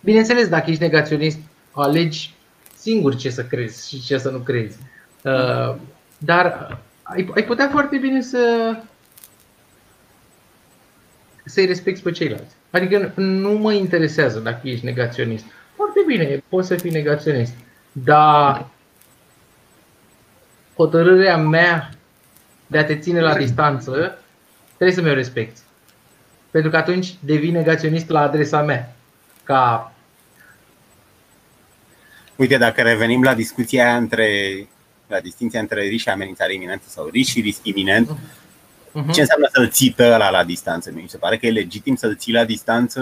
bineînțeles, dacă ești negaționist, alegi singur ce să crezi și ce să nu crezi. Uh, dar ai, ai putea foarte bine să să-i respecti pe ceilalți. Adică nu mă interesează dacă ești negaționist foarte bine, poți să fii negaționist. Dar hotărârea mea de a te ține la distanță trebuie să mi-o respecti. Pentru că atunci devii negaționist la adresa mea. Ca Uite, dacă revenim la discuția între la distinția între risc și amenințare iminentă sau risc și risc iminent, uh-huh. ce înseamnă să-l ții pe ăla la distanță? Mi se pare că e legitim să-l ții la distanță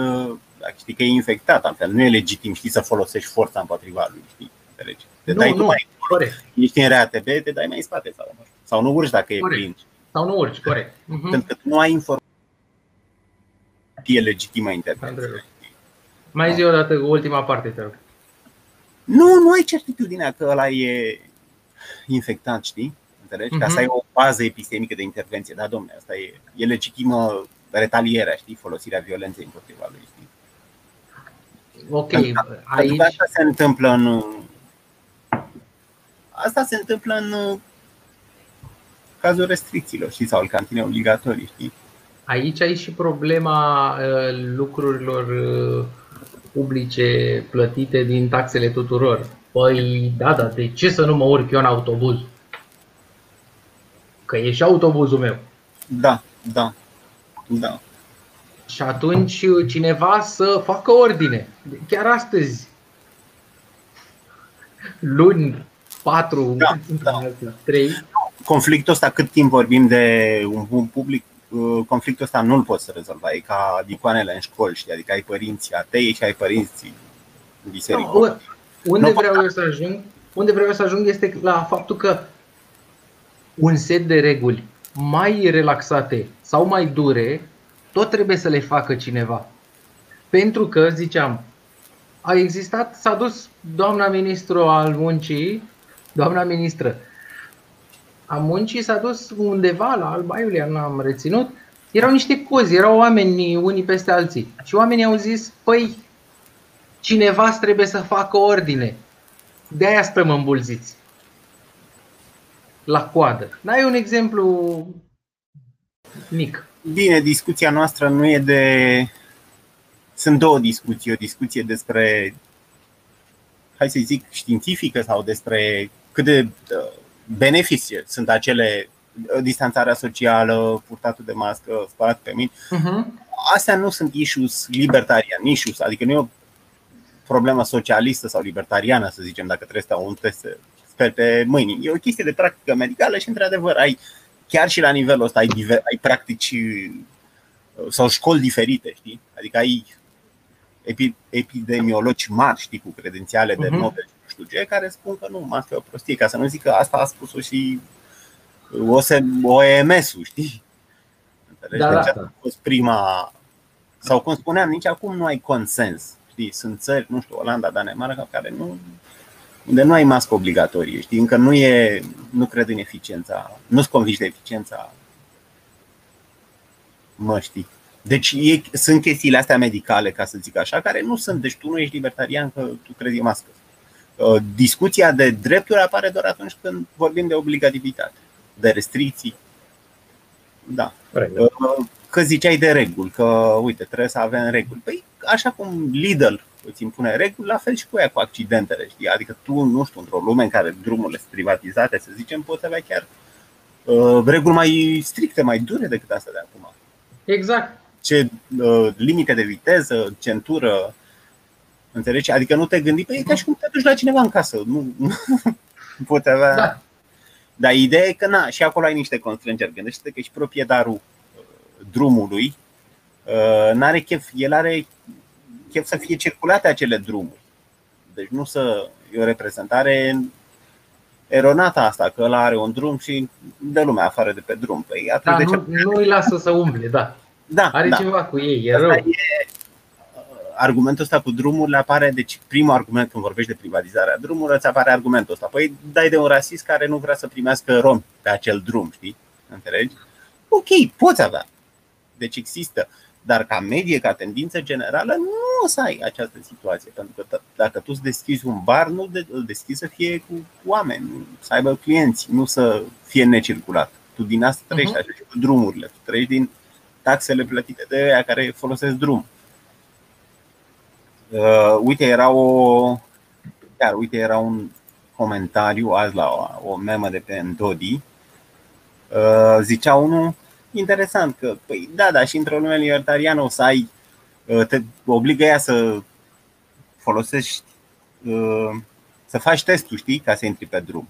dacă știi că e infectat, altfel nu e legitim, știi, să folosești forța împotriva lui, știi? Te nu, dai nu. Mai Corect. ești în RATB, te dai mai în spate sau, sau nu urci dacă Corect. e plin. Sau nu urci, corect. Mhm. Pentru că nu ai informație e legitimă intervenție. Întrerup. Mai zi o dată ultima parte, te rog. Nu, nu ai certitudinea că ăla e infectat, știi? Înțelegi? Ca să ai o bază epistemică de intervenție. Da, domne, asta e, e legitimă retalierea, știi? Folosirea violenței împotriva lui, știi? Ok, Pentru că aici asta se întâmplă în Asta se întâmplă în cazul restricțiilor, știi, sau al cantinei obligatorii, știi? Aici ai și problema uh, lucrurilor uh, publice plătite din taxele tuturor. Păi, da, da, de ce să nu mă urc eu în autobuz? Că e și autobuzul meu. Da, da, da. Și atunci uh, cineva să facă ordine. Chiar astăzi, luni 4, Da, da. 3, Conflictul ăsta, cât timp vorbim de un bun public, uh, conflictul ăsta nu-l poți rezolva. E ca icoanele în școli, știi? Adică ai părinții atei și ai părinții în biserică. Nu, unde Nu, vreau eu să ajung? Unde vreau eu să ajung este la faptul că un set de reguli mai relaxate sau mai dure, tot trebuie să le facă cineva. Pentru că, ziceam, a existat, s-a dus doamna ministru al muncii, doamna ministră a muncii, s-a dus undeva la Alba Iulia, n-am reținut, erau niște cozi, erau oameni unii peste alții. Și oamenii au zis, păi, cineva trebuie să facă ordine. De aia stăm îmbulziți. La coadă. Dai un exemplu mic. Bine, discuția noastră nu e de. Sunt două discuții. O discuție despre, hai să zic, științifică sau despre cât de uh, benefice sunt acele uh, distanțarea socială, purtatul de mască, spălat pe mine. Uh-huh. Astea nu sunt issues libertarian, issues, adică nu e o problemă socialistă sau libertariană, să zicem, dacă trebuie să stau un test să speli pe mâini. E o chestie de practică medicală și, într-adevăr, ai chiar și la nivelul ăsta ai, diver, ai practici uh, sau școli diferite, știi? Adică ai epi, epidemiologi mari, știi, cu credențiale de Mhm. Nobel, nu știu ce, care spun că nu, mască e o prostie, ca să nu zic că asta a spus-o și OMS-ul, știi? Înțelegi? Da, da. Deci asta a fost prima, sau cum spuneam, nici acum nu ai consens. Știi, sunt țări, nu știu, Olanda, Danemarca, care nu, unde nu ai mască obligatorie, știi, încă nu e, nu cred în eficiența, nu-ți convingi de eficiența măștii. Deci e, sunt chestiile astea medicale, ca să zic așa, care nu sunt, deci tu nu ești libertarian că tu crezi în mască. Uh, Discuția de drepturi apare doar atunci când vorbim de obligativitate, de restricții. Da. Corect. Uh, Că ziceai de reguli, că uite, trebuie să avem reguli. Păi, așa cum Lidl îți impune reguli, la fel și cu ea cu accidentele, știi? Adică tu, nu știu, într-o lume în care drumurile sunt privatizate, să zicem, poți avea chiar uh, reguli mai stricte, mai dure decât astea de acum. Exact. Ce uh, limite de viteză, centură, înțelegi? Adică nu te gândi, păi e ca și cum te duci la cineva în casă. Nu, nu (laughs) poți avea... Da. Dar ideea e că na, și acolo ai niște constrângeri. Gândește-te că și proprietarul uh, drumului uh, n-are chef, el are chef să fie circulate acele drumuri. Deci nu să e o reprezentare eronată asta, că ăla are un drum și de lumea afară de pe drum. Păi atunci Da, de ce? nu, nu îi lasă să umble, da. Da, Are da. ceva cu ei, e Asta rău. e, argumentul ăsta cu drumurile apare, deci primul argument când vorbești de privatizarea drumurilor, îți apare argumentul ăsta. Păi dai de un rasist care nu vrea să primească romi pe acel drum, știi? Înțelegi? Ok, poți avea. Deci există. Dar ca medie, ca tendință generală, nu o să ai această situație. Pentru că t- dacă tu îți deschizi un bar, nu de- îl deschizi să fie cu oameni, să aibă clienți, nu să fie necirculat. Tu din asta trăiești, Mhm. așa și cu drumurile. Tu trăiești din taxele plătite de aia care folosesc drum. Uh, uite, era o. Chiar, uite, era un comentariu azi la o, o memă de pe Ndodi. Uh, zicea unul interesant că, păi da, da, și într-o lume libertariană o să ai, uh, te obligă ea să folosești, uh, să faci testul, știi, ca să intri pe drum.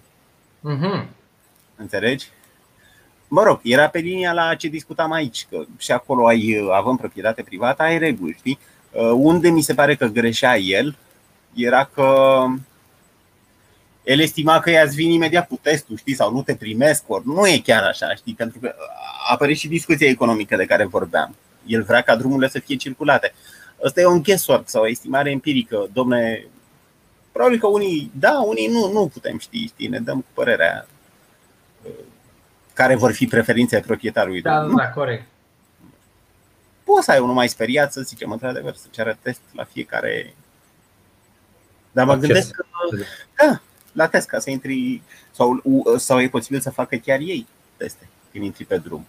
Mhm. Înțelegi? Mă rog, era pe linia la ce discutam aici, că și acolo ai, având proprietate privată, ai reguli, știi? Uh, Unde mi se pare că greșea el era că el estima că i-ați vin imediat cu testul, știi, sau nu te primesc, ori nu e chiar așa, știi, pentru că a apărut și discuția economică de care vorbeam. El vrea ca drumurile să fie circulate. Asta e un guesswork sau o estimare empirică. Domne, probabil că unii da, unii nu, nu putem ști, știi, ne dăm cu părerea uh, care vor fi preferințele proprietarului. Da, Nu da, corect. Poți să ai unul mai speriat, să zicem, într-adevăr, să ceară test la fiecare. Dar mă Acces. gândesc că, da, la test, ca să intri, sau, sau e posibil să facă chiar ei teste când intri pe drum.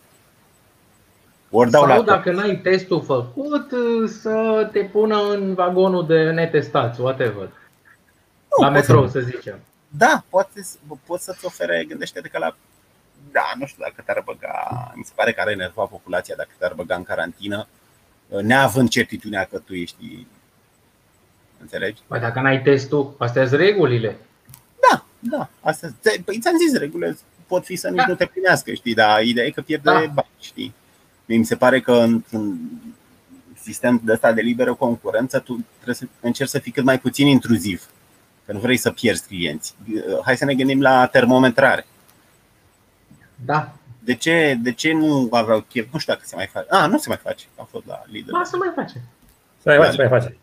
Ori dau Sau la dacă n-ai testul făcut, să te pună în vagonul de netestați, whatever. Nu, La poți metrou, să zicem. Da, poate, poți să-ți ofere, gândește-te că la da, nu știu dacă te-ar băga, mi se pare că ar enerva populația dacă te-ar băga în carantină, neavând certitudinea că tu ești, înțelegi? Păi dacă n-ai testul, astea sunt regulile. Da, da, asta, păi ți-am zis, regulile pot fi să nici Da. nu te primească, știi, dar ideea e că pierde Da. bani, știi? Mie mi se pare că într-un sistem de ăsta de liberă concurență, tu trebuie să încerci să fii cât mai puțin intruziv, că nu vrei să pierzi clienți. Hai să ne gândim la termometrare. Da. De ce, de ce nu aveau chef? Nu știu dacă se mai face. Ah, nu se mai face. A fost la Lidl. Ba, să mai face. Să mai face, să mai face.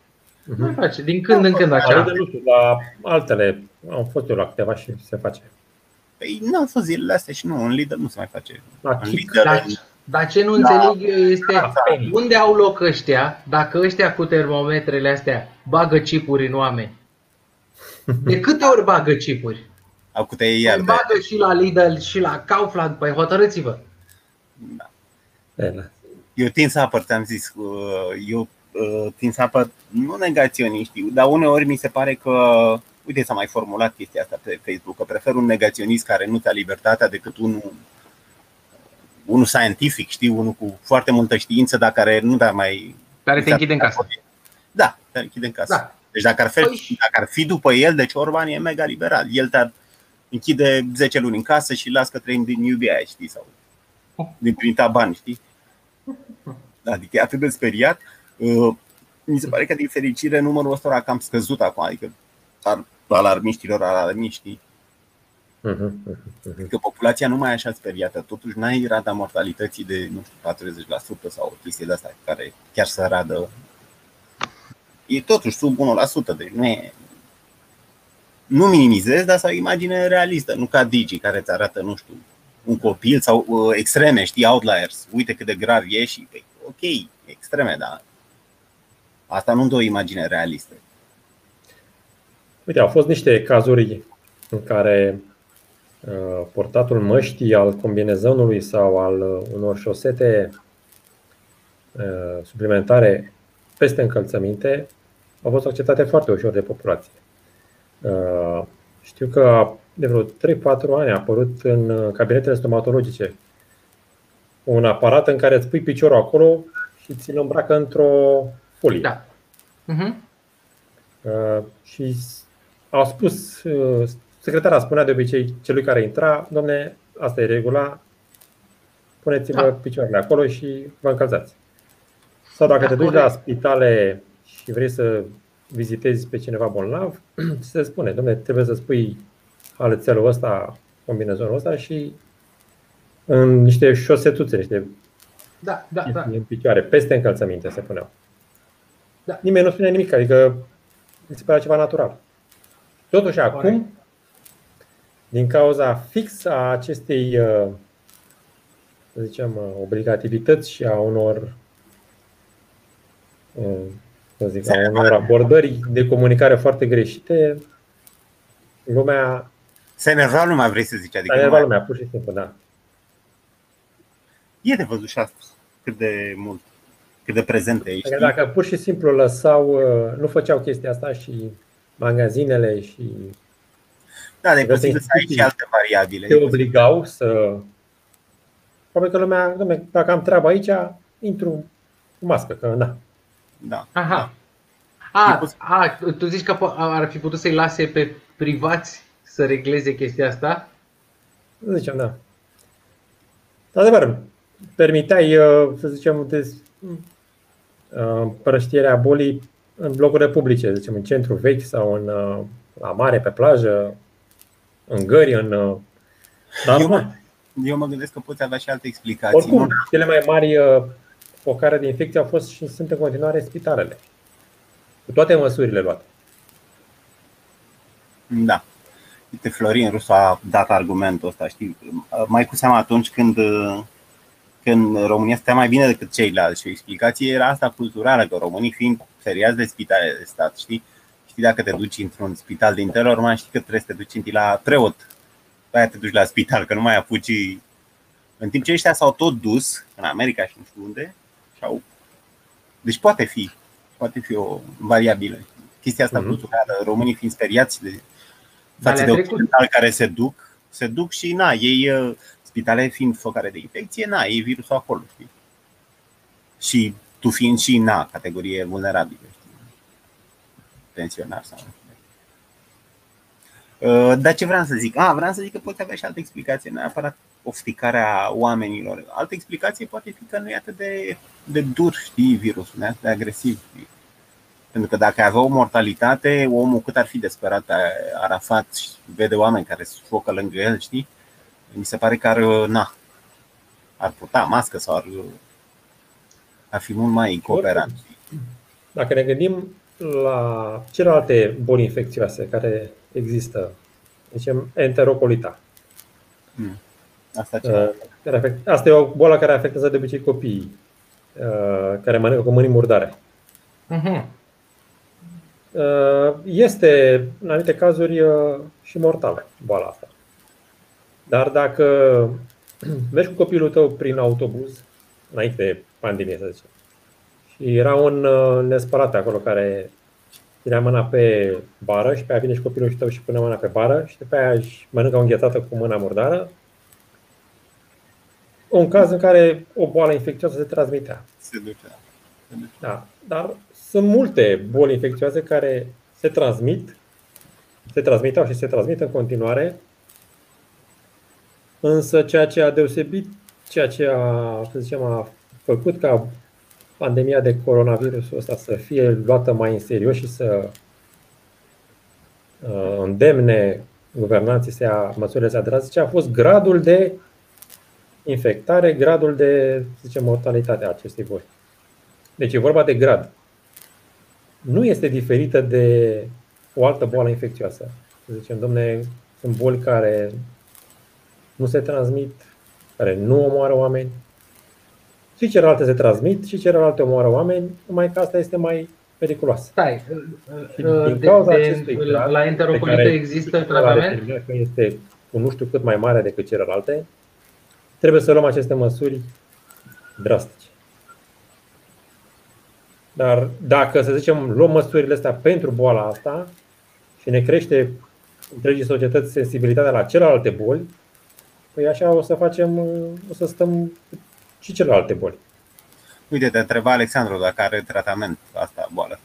Mai face. Din când în când La așa. Lidl, nu știu, la altele am fost eu la câteva și se face. Păi nu au fost zilele astea și nu, în Lidl nu se mai face. La În Kik, Lidl, Dar, dar ce nu Da. înțeleg eu este Da, Penny. unde au loc ăștia, dacă ăștia cu termometrele astea bagă chipuri în oameni. De câte ori bagă chipuri? Au cu tăie Îl iar de, bagă și la Lidl și la Kaufland, păi hotărâți-vă. da. E, da. Eu tind să apăr, ți-am zis, uh, eu uh, tind să apăr nu negaționiști, dar uneori mi se pare că, uite, s-a mai formulat chestia asta pe Facebook, că prefer un negaționist care nu ți-a libertatea decât unul unul scientific, știi, unul cu foarte multă știință, dar care nu da mai Care te închide în casă. Da, te închide în casă. Da. Deci dacă ar, fi, Păi- dacă ar fi după el, deci Orban e mega liberal. El te-ar închide 10 luni în casă și las că trăim din iubia aia, știi? Sau din printa bani, știi? Adică e atât de speriat. Uh, Mi se pare că din fericire numărul ăsta a cam scăzut acum, adică ar- alarmiștilor, alarmiștii. Mhm, mhm, mhm. Adică populația nu mai e așa speriată. Totuși n-ai rata mortalității de, nu știu, 40% sau o chestie de asta care chiar să radă. E totuși sub 1%, deci nu e... Nu minimizez, dar să o imagine realistă, nu ca Digi care îți arată, nu știu, un copil sau uh, extreme, știi, outliers. Uite cât de grav e și, păi, ok, extreme, dar asta nu dă o imagine realistă. Uite, au fost niște cazuri în care uh, portatul măștii al combinezonului sau al uh, unor șosete uh, suplimentare peste încălțăminte au fost acceptate foarte ușor de populație. Uh, Știu că de vreo 3-4 ani a apărut în uh, cabinetele stomatologice un aparat în care îți pui piciorul acolo și ți-l îmbracă într-o folie. Da. Mhm. Uh, și s- au spus, uh, secretara spunea de obicei celui care intra, domne, asta e regula, puneți-vă Da. picioarele acolo și vă încălzați. Sau dacă Da, te duci corect. la spitale și vrei să vizitezi pe cineva bolnav, se spune, domne, trebuie să spui halețelul ăsta, combinezonul ăsta și în niște șosetuțe, niște Da, da, da. în picioare, peste încălțăminte se puneau. Da. Nimeni nu spune nimic, adică mi se pare ceva natural. Totuși Corect. acum, din cauza fix a acestei, uh, să zicem, uh, obligativități și a unor, uh, să zic, a unor abordări de comunicare foarte greșite, lumea, Se enerva lumea, vrei să zici, adică a nu enervat mai- lumea, pur și simplu, da. e de văzut și asta, cât de mult, cât de prezente ești. Adică dacă pur și simplu lăsau, uh, nu făceau chestia asta și magazinele și Da, de Vreau să posibil să ai și instituții alte variabile. te obligau să. Probabil că lumea, dom'le, dacă am treabă aici, intru cu mască, că na. Da. Aha. E A, pus- a, tu zici că po- ar fi putut să-i lase pe privați să regleze chestia asta? Să zicem, da. Adevăr, permiteai, uh, să zicem, des, uh, împrăștierea bolii în blocurile publice, să zicem, în centru vechi sau în, uh, la mare, pe plajă. în gări, în. uh, Dar Eu nu. mă, eu mă gândesc că poți avea și alte explicații. Oricum, nu? cele mai mari uh, focare de infecție au fost și sunt în continuare spitalele. Cu toate măsurile luate. Da. Uite, Florin Rusu a dat argumentul ăsta, știi? Mai cu seama atunci când, când România stătea mai bine decât ceilalți și o explicație era asta culturală, că românii fiind feriați de spitale de stat, știi? Știi, dacă te duci într-un spital din Telorman, știi că trebuie să te duci întâi la preot. După aia te duci la spital, că nu mai apuci În timp ce ăștia s-au tot dus în America și nu știu unde și au... Deci poate fi, poate fi o variabilă. Chestia asta Mhm. culturală, românii fiind speriați de Dar față le-a de trecut. occidentali care se duc, se duc și na, ei uh, spitale fiind focare de infecție, na, ei virusul acolo, știi? Și tu fiind și na, categorie vulnerabilă, știi? Pensionar sau nu știu. Uh, Dar ce vreau să zic? Ah, vreau să zic că poate avea și altă explicație, nu neapărat ofticarea oamenilor. Altă explicație poate fi că nu e atât de, de dur, știi, virusul, nu e atât de agresiv. știi? Pentru că dacă avea o mortalitate, omul cât ar fi desperat Arafat și vede oameni care sufocă lângă el, știi? Mi se pare că ar, na, ar putea mască sau ar, ar fi mult mai cooperant. Dacă ne gândim la celelalte boli infecțioase care există, zicem enterocolita. Asta ce? Uh, care afect- Asta e o boală care afectează de obicei copiii uh, care mănâncă cu mâini murdare. Mhm. Uh, Este, în anumite cazuri, uh, și mortală boala asta. Dar dacă (clears throat) mergi cu copilul tău prin autobuz, înainte de pandemie, să zicem, și era un uh, nespărat acolo care ținea mâna pe bară și pe aia vine și copilul tău și pune mâna pe bară și după aia își mănâncă o înghețată cu mâna murdară, un caz în care o boală infecțioasă se transmitea. Se duce. da. Se duce. Da, dar sunt multe boli infecțioase care se transmit, se transmiteau și se transmit în continuare, însă ceea ce a deosebit, ceea ce a, să zicem, a făcut ca pandemia de coronavirus ăsta să fie luată mai în serios și să uh, îndemne guvernanții să ia măsurile astea drastice a fost gradul de infectare, gradul de, să zicem, mortalitate a acestei boli. Deci e vorba de grad. Nu este diferită de o altă boală infecțioasă. Să zicem, domne, sunt boli care nu se transmit, care nu omoară oameni. Și celelalte se transmit și celelalte omoară oameni, numai că asta este mai periculoasă. Stai, Și uh, din de, cauza de, acestui grad la pe enterocolită care există Ăla tratament? determinat că este cu nu știu cât mai mare decât celelalte, trebuie să luăm aceste măsuri drastice. Dar dacă, să zicem, luăm măsurile astea pentru boala asta și ne crește întregii societăți sensibilitatea la celelalte boli, păi așa o să facem, o să stăm cu și celelalte boli. Uite, te întreba Alexandru dacă are tratament asta boală.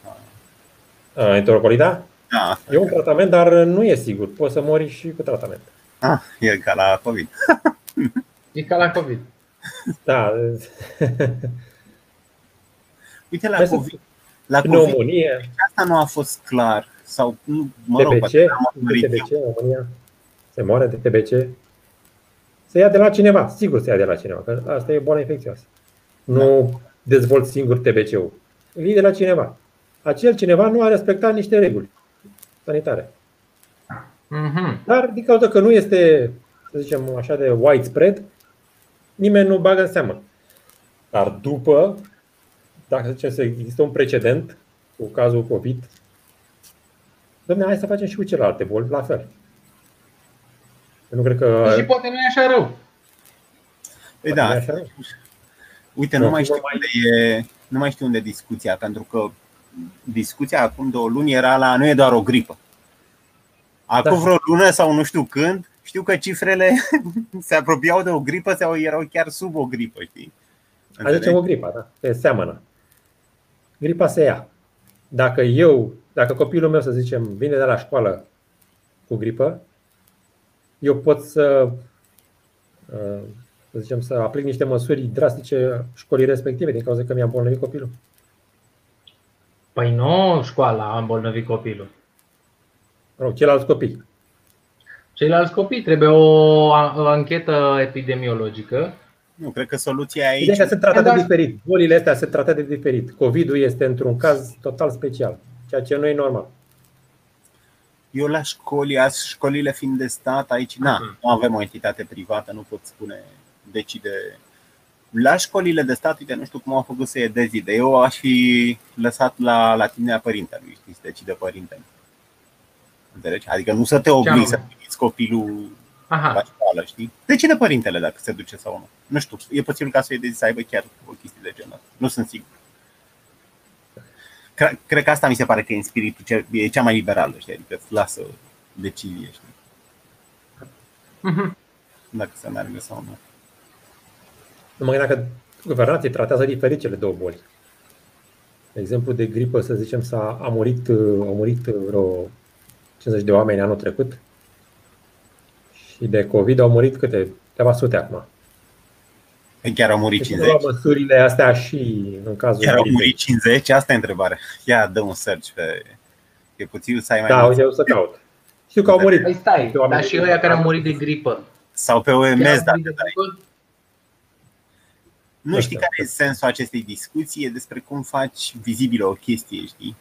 A, Enterocolita? Da, asta. E un tratament, dar nu e sigur. Poți să mori și cu tratament. Ah, e ca la COVID. E ca la COVID. Da, (laughs) Uite, la Hai să- COVID, la COVID pneumonie, asta nu a fost clar. Sau, nu, mă rog, TBC, poate am de urmărit eu. TBC în România, se moare de TBC, se ia de la cineva, sigur se ia de la cineva, că asta e boală infecțioasă. Nu dezvolți singur TBC-ul, îl iei de la cineva. Acel cineva nu a respectat niște reguli sanitare. Mhm. Dar din cauza că nu este, să zicem așa, de widespread, nimeni nu bagă în seamă. Dar după, dacă să zicem să există un precedent cu cazul COVID, domne, hai să facem și cu celelalte boli, la fel. Eu nu cred că... Și poate nu e așa rău. Păi poate da, nu e așa rău. Uite, Nu, nu mai nu știu mai- unde e, nu mai știu unde e discuția, pentru că discuția acum două luni era la nu e doar o gripă. Acum Da. vreo lună sau nu știu când, știu că cifrele (laughs) se apropiau de o gripă sau erau chiar sub o gripă, știi? Hai zicem o gripa, da? Că seamănă. Gripa se ia. Dacă eu, dacă copilul meu, să zicem, vine de la școală cu gripă, eu pot să, uh, să zicem, să aplic niște măsuri drastice școlii respective din cauza că mi-a îmbolnăvit copilul. Păi nu școala a îmbolnăvit copilul. Mă rog, ceilalți copii. Ceilalți copii trebuie o anchetă epidemiologică. Nu, cred că soluția aici... Ideea se tratează de diferit. Bolile astea se tratează de diferit. COVID-ul este într-un caz total special, ceea ce nu e normal. Eu la școli, azi școlile fiind de stat, aici na, Mhm. nu avem o entitate privată, nu pot spune, decide. La școlile de stat, uite, nu știu cum au făcut să e dezide. Eu aș fi lăsat la latitudinea părintelui, știi, să decide părintele. Înțelegi? Adică nu să te obligi anume? să trimiți copilul la Aha. școală, știi? Decide părintele dacă se duce sau nu. Nu știu, e posibil ca să fie să aibă chiar o chestie de genul ăsta. Nu sunt sigur. Cre- Cred că asta mi se pare că e în spiritul ce- e cea mai liberală, știi? Adică îți lasă decizie, știi? Mhm. Dacă să meargă sau nu. Numai dacă guvernații tratează diferit cele două boli. De exemplu, de gripă, să zicem, s-a a murit, uh, au murit vreo 50 de oameni anul trecut și de COVID au murit câte? Câteva sute acum. Păi Chiar au murit Deci 50. nu luau măsurile astea și în cazul Chiar au gripei. murit 50? Asta e întrebarea. Ia, dă un search pe... E puțin să ai mai Da, mulți. uite, eu să caut. Știu că au murit. Păi stai, Oameni dar și de- ăia care au murit de gripă. Sau pe Chiar OMS, au dacă murit de dai. gripă? Nu Nu știi știu. care e sensul acestei discuții, e despre cum faci vizibilă o chestie, știi?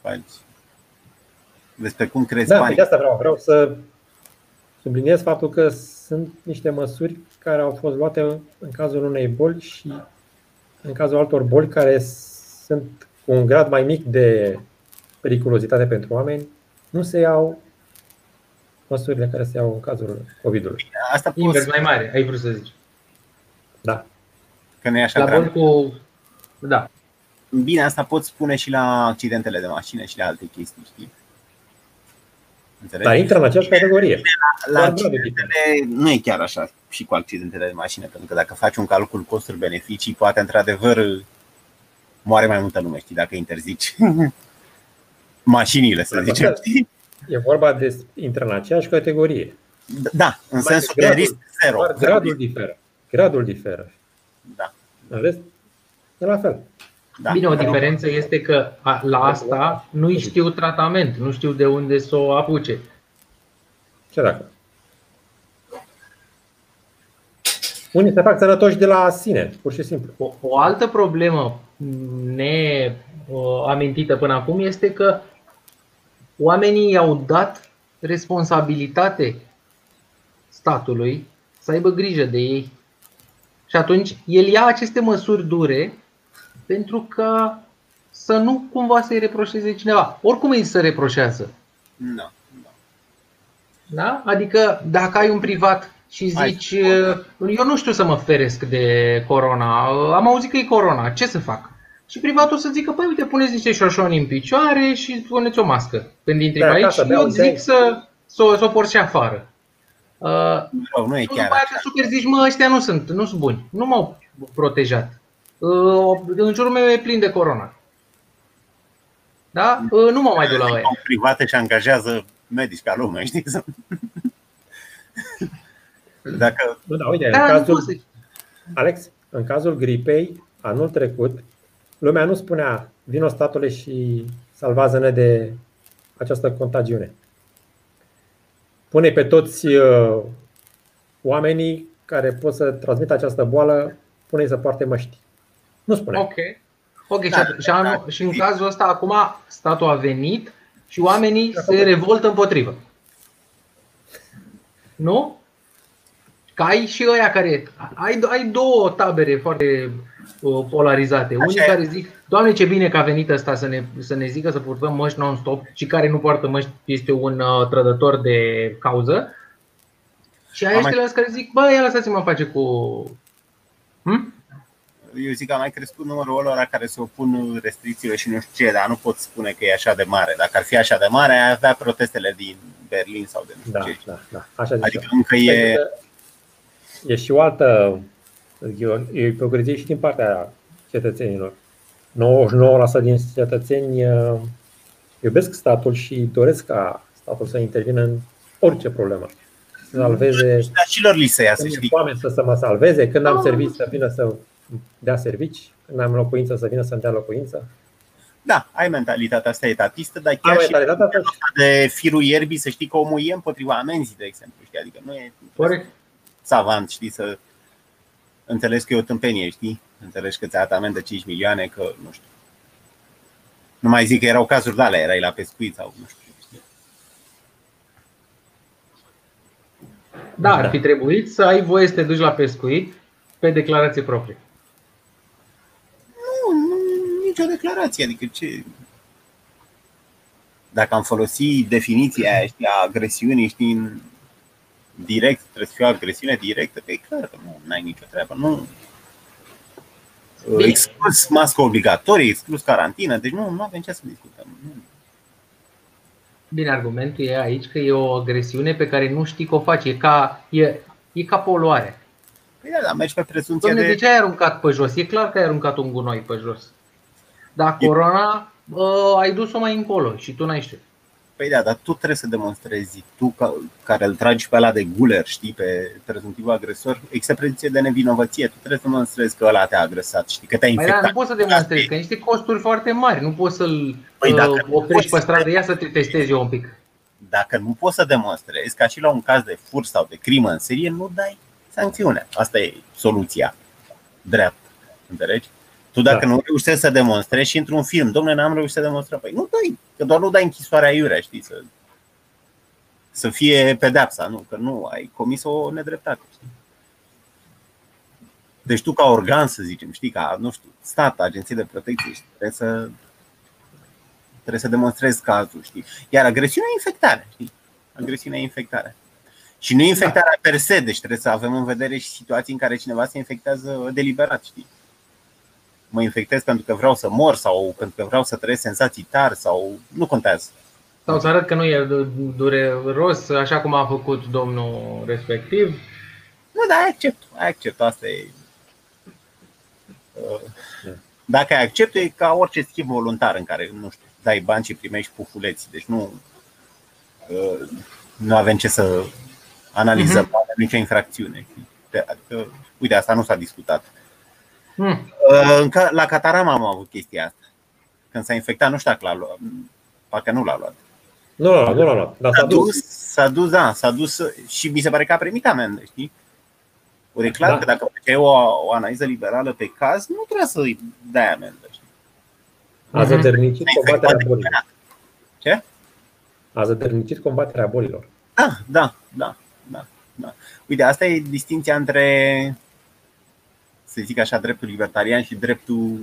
Faci... Despre cum crezi Da, banii. de asta vreau. Vreau să subliniez faptul că sunt niște măsuri care au fost luate în cazul unei boli și în cazul altor boli care sunt cu un grad mai mic de periculozitate pentru oameni, nu se iau măsurile care se iau în cazul COVID-ului. Asta poți, Invers mai mare, ai vrut să zici. Da. că nu e așa La grav. bol cu... Da. Bine, asta pot spune și la accidentele de mașină și la alte chestii, știi? Înțelegi? Dar intră în aceeași categorie. la doar accidentele nu e chiar așa și cu accidentele de mașină, pentru că dacă faci un calcul costuri-beneficii, poate într-adevăr moare mai multă lume, știi, dacă interzici (laughs) mașinile, să zicem, știi? E vorba de intră în aceeași categorie. Da, în Doar sensul de gradul- risc zero. Doar gradul diferă. Gradul diferă. Da, În rest, e la fel. Da. Bine, o diferență este că a- la asta nu știu tratament, nu știu de unde să o apuce. Ce dacă? Unii se fac sănătoși de la sine, pur și simplu. O, o altă problemă neamintită până acum este că oamenii i-au dat responsabilitate statului să aibă grijă de ei. Și atunci el ia aceste măsuri dure pentru că să nu cumva să-i reproșeze cineva. Oricum îi se reproșează. Nu, nu. Da? Adică dacă ai un privat și Hai. zici, eu nu știu să mă feresc de corona, am auzit că e corona, ce să fac? Și privatul să zică, păi uite, puneți niște șoșoni în picioare și puneți o mască. Când intri Da, pe aici, acasă, eu beau, zic bei. să, să, o- să o porți și afară. Uh, Rău, nu e tu chiar după aia așa. te super zici, mă, ăștia nu sunt, nu sunt buni, nu m-au protejat. Uh, în jurul meu e plin de corona. Da? Uh, nu mă mai duc la ăia. Au private și angajează medici ca lume, (laughs) știi? Dacă Nu, da, uite, în Da, nu cazul, poți să Alex, în cazul gripei, anul trecut, lumea nu spunea, vino statule și salvează-ne de această contagiune. Pune pe toți uh, oamenii care pot să transmită această boală, pune să poarte măști. Nu spune. Ok. Ok, Da, și, și, anul, da. și în cazul ăsta acum statul a venit și oamenii Da, se da. revoltă împotrivă. Nu? Că ai și ăia care. Ai, ai două tabere foarte uh, polarizate. Unii e. care zic, Doamne, ce bine că a venit ăsta să ne, să ne zică să purtăm măști non-stop și care nu poartă măști este un uh, trădător de cauză. Și ai Am mai- ăștia care zic, bă, ia lăsați-mă în pace cu... Hm? Eu zic că a mai crescut numărul lor care se opun restricțiilor și nu știu ce, dar nu pot spune că e așa de mare. Dacă ar fi așa de mare, ai avea protestele din Berlin sau de nu știu Da, ce. da, da. Așa zic Adică eu. încă e... Pentru că E și o altă zic eu, e o ipocrizie și din partea cetățenilor. 99% din cetățeni uh, iubesc statul și doresc ca statul să intervină în orice problemă. Să salveze, Dar și lor li se ia, să când e știi. foame să, să mă salveze, când am servici să vină să dea servici, când am locuință să vină să-mi dea locuință. Da, ai mentalitatea asta etatistă, dar Am chiar și mentalitatea asta. de firul ierbii să știi că omul e împotriva amenzii, de exemplu. Știi? Adică nu e Corect. savant, știi, să înțelegi că e o tâmpenie, știi? Înțelegi că ți-a dat amendă 5 milioane, că nu știu. Nu mai zic că erau cazuri de alea, erai la pescuit sau nu știu. știi? Da, ar fi trebuit să ai voie să te duci la pescuit pe declarație proprie. Nu, nu, nicio declarație, adică ce... Dacă am folosit definiția aia, știi, a agresiunii, știi, în direct, trebuie să fie o agresiune directă, că e clar că nu ai nicio treabă, nu. Bine. Exclus mască obligatorie, exclus carantină, deci nu, nu avem ce să discutăm. Nu. Bine, argumentul e aici că e o agresiune pe care nu știi că o faci. E ca, e, e ca poluare. Păi da, dar mergi pe prezumția Dom'le, de de... ce ai aruncat pe jos? E clar că ai aruncat un gunoi pe jos. Dar E- corona uh, ai dus-o mai încolo și tu n-ai știut. Păi da, dar tu trebuie să demonstrezi, tu ca, care îl tragi pe ăla de guler, știi, pe prezumtivul agresor, există prezumție de nevinovăție, tu trebuie să demonstrezi că ăla te-a agresat, știi, că te-a Păi da, infectat. nu poți să demonstrezi, că niște costuri foarte mari. Nu poți să-l Păi uh, dacă nu oprești poți pe să- stradă. Ia să te testezi eu un pic. Dacă nu poți să demonstrezi, ca și la un caz de furt sau de crimă în serie, nu dai sancțiune. Asta e soluția dreaptă. Înțelegi? Tu dacă Da. nu reușești să demonstrezi și într-un film, domnule, n-am reușit să demonstrăm, păi nu dai, că doar nu dai închisoarea iurea, știi, să, să fie pedepsa, nu, că nu, ai comis o nedreptate. Știi? Deci tu ca organ, să zicem, știi, ca, nu știu, stat, agenție de protecție, știi, trebuie să trebuie să demonstrezi cazul, știi? Iar agresiunea e infectare, știi? Agresiunea e infectare. Și nu infectarea per se, deci trebuie să avem în vedere și situații în care cineva se infectează deliberat, știi? Mă infectez pentru că vreau să mor sau pentru că vreau să trăiesc senzații tari sau nu contează. Sau să arăt că nu e du- dureros, așa cum a făcut domnul respectiv. Nu, dar ai accept, ai accept, asta e. Uh, Dacă ai accept, e ca orice schimb voluntar în care, nu știu, dai bani și primești pufuleți. Deci nu, uh, nu avem ce să analizăm, nu avem nicio infracțiune. știi? Adică, uite, asta nu s-a discutat. Hmm. Uh, în ca- La Catarama am avut chestia asta. Când s-a infectat, nu știu dacă l-a luat. Parcă nu l-a luat. Nu l-a luat, nu l-a luat, dar S-a s-a dus. dus, s-a dus, da, s-a dus și mi se pare că a primit amendă, știi? Ori e clar Da. că dacă făceai o, o analiză liberală pe caz, nu trebuia să-i dai amendă. Știi? A zădărnicit S-a combaterea infectat bolilor. Ce? A zădărnicit combaterea bolilor. Da, da, da, da, da. Uite, asta e distinția între, să zic așa, dreptul libertarian și dreptul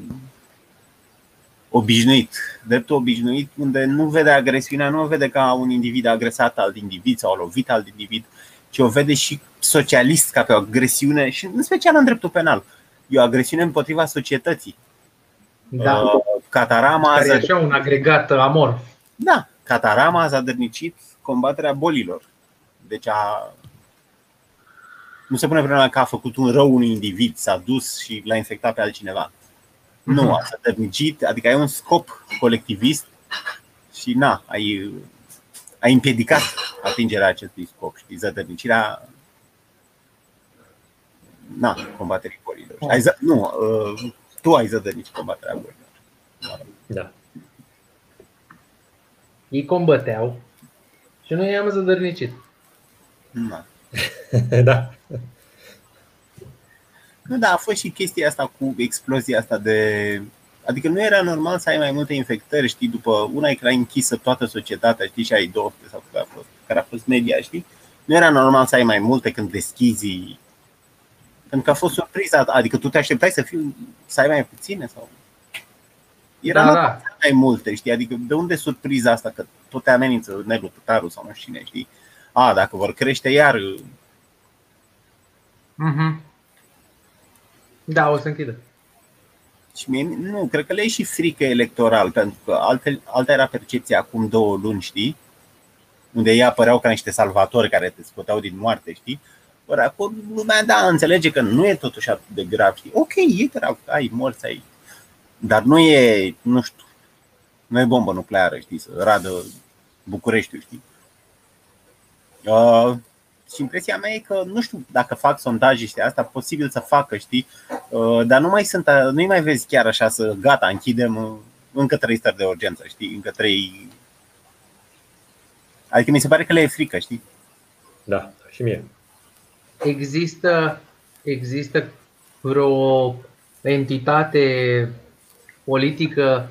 obișnuit. Dreptul obișnuit unde nu vede agresiunea, nu o vede ca un individ a agresat alt individ sau a lovit alt individ, ci o vede și socialist ca pe o agresiune și în special în dreptul penal. E o agresiune împotriva societății. Da. Uh, Catarama a Care e zăd- așa un agregat amorf. da, Catarama a zadărnicit combaterea bolilor. Deci a... Nu se pune problema că a făcut un rău unui individ, s-a dus și l-a infectat pe altcineva. Nu, a zadărnicit, adică ai un scop colectivist și na, ai, ai împiedicat atingerea acestui scop. Știi, zadărnicirea na, combaterii bolilor. Ai, ză- nu, uh, tu ai zadărnicit combaterea bolilor. Da. Ei combăteau și noi i-am zădărnicit. Na. (laughs) da. Nu, da, a fost și chestia asta cu explozia asta de... Adică nu era normal să ai mai multe infectări, știi, după una e că ai închisă toată societatea, știi, și ai 200 sau care a fost, care a fost media, știi? Nu era normal să ai mai multe când deschizi pentru că a fost surpriza, adică tu te așteptai să, fiu, să ai mai puține sau... Era Da, da, da. mai multe, știi? Adică de unde surpriza asta că tot te amenință Nelu Tătaru sau nu știu cine, știi? A, dacă vor crește iar Mhm. Da, o să închidă. Și mie, nu, cred că le e și frică electoral, pentru că alte, alta era percepția acum două luni, știi? Unde ei apăreau ca niște salvatori care te scoteau din moarte, știi? Ori acum lumea, da, înțelege că nu e totuși atât de grav, știi? Ok, e grav, ai morți, ai... Dar nu e, nu știu, nu e bombă nucleară, știi, să radă Bucureștiul, știi? Uh, și impresia mea e că nu știu dacă fac sondaje și asta, posibil să facă, știi? Uh, dar nu mai sunt, nu mai vezi chiar așa să gata, închidem uh, încă trei stări de urgență, știi? Încă trei. Adică mi se pare că le e frică, știi? Da, și mie. Există, există vreo entitate politică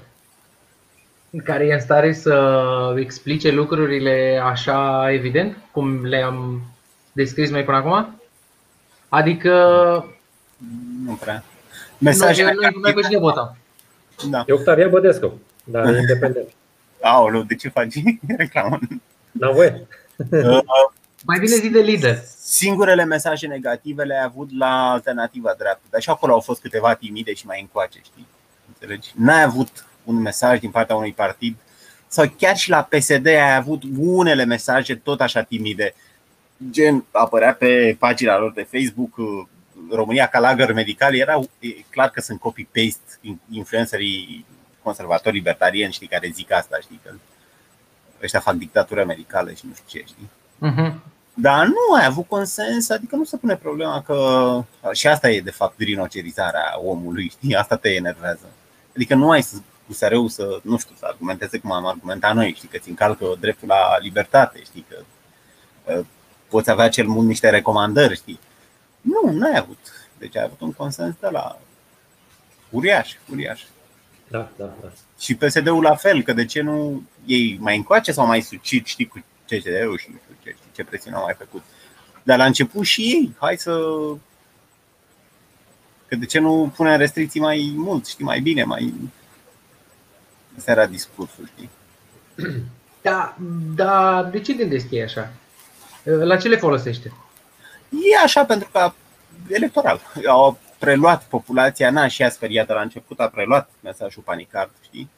care e în stare să explice lucrurile așa evident, cum le-am descris mai până acum? Adică Nu prea. noi, Mesajele noi, noi pe cine votăm? Da. E Octavian Bădescu, dar e independent. (laughs) Aoleu, de ce faci (laughs) reclamă? N-am voie. (laughs) Uh, Mai bine zi de lider. Singurele mesaje negative le-ai avut la alternativa dreaptă, dar și acolo au fost câteva timide și mai încoace, știi? Înțelegi? N-ai avut un mesaj din partea unui partid sau chiar și la PSD ai avut unele mesaje tot așa timide. Gen, apărea pe pagina lor de Facebook uh, România ca lagăr medical, erau e clar că sunt copy-paste influencerii conservatori libertarieni, știi, care zic asta, știi, că ăștia fac dictatură medicală și nu știu ce, știi. Uh-huh. Dar nu ai avut consens, adică nu se pune problema că. Și asta e, de fapt, rinocerizarea omului, știi? Asta te enervează. Adică nu ai să cu SRU să, nu știu, să argumenteze cum am argumentat noi, știi, că ți încalcă dreptul la libertate, știi, că uh, poți avea cel mult niște recomandări, știi. Nu, nu ai avut. Deci ai avut un consens de la uriaș, uriaș. Da, da, da. Și PSD-ul la fel, că de ce nu ei mai încoace sau mai sucit, știi, cu CCD-ul și nu știu ce, știi, ce presiune au mai făcut. Dar la început și ei, hai să... Că de ce nu punem restricții mai mult, știi, mai bine, mai... Asta era discursul, știi? Da, da, de ce gândesc ei așa? La ce le folosește? E așa pentru că electoral. Au preluat populația, n-a și ea speriată la început, a preluat mesajul panicard, știi?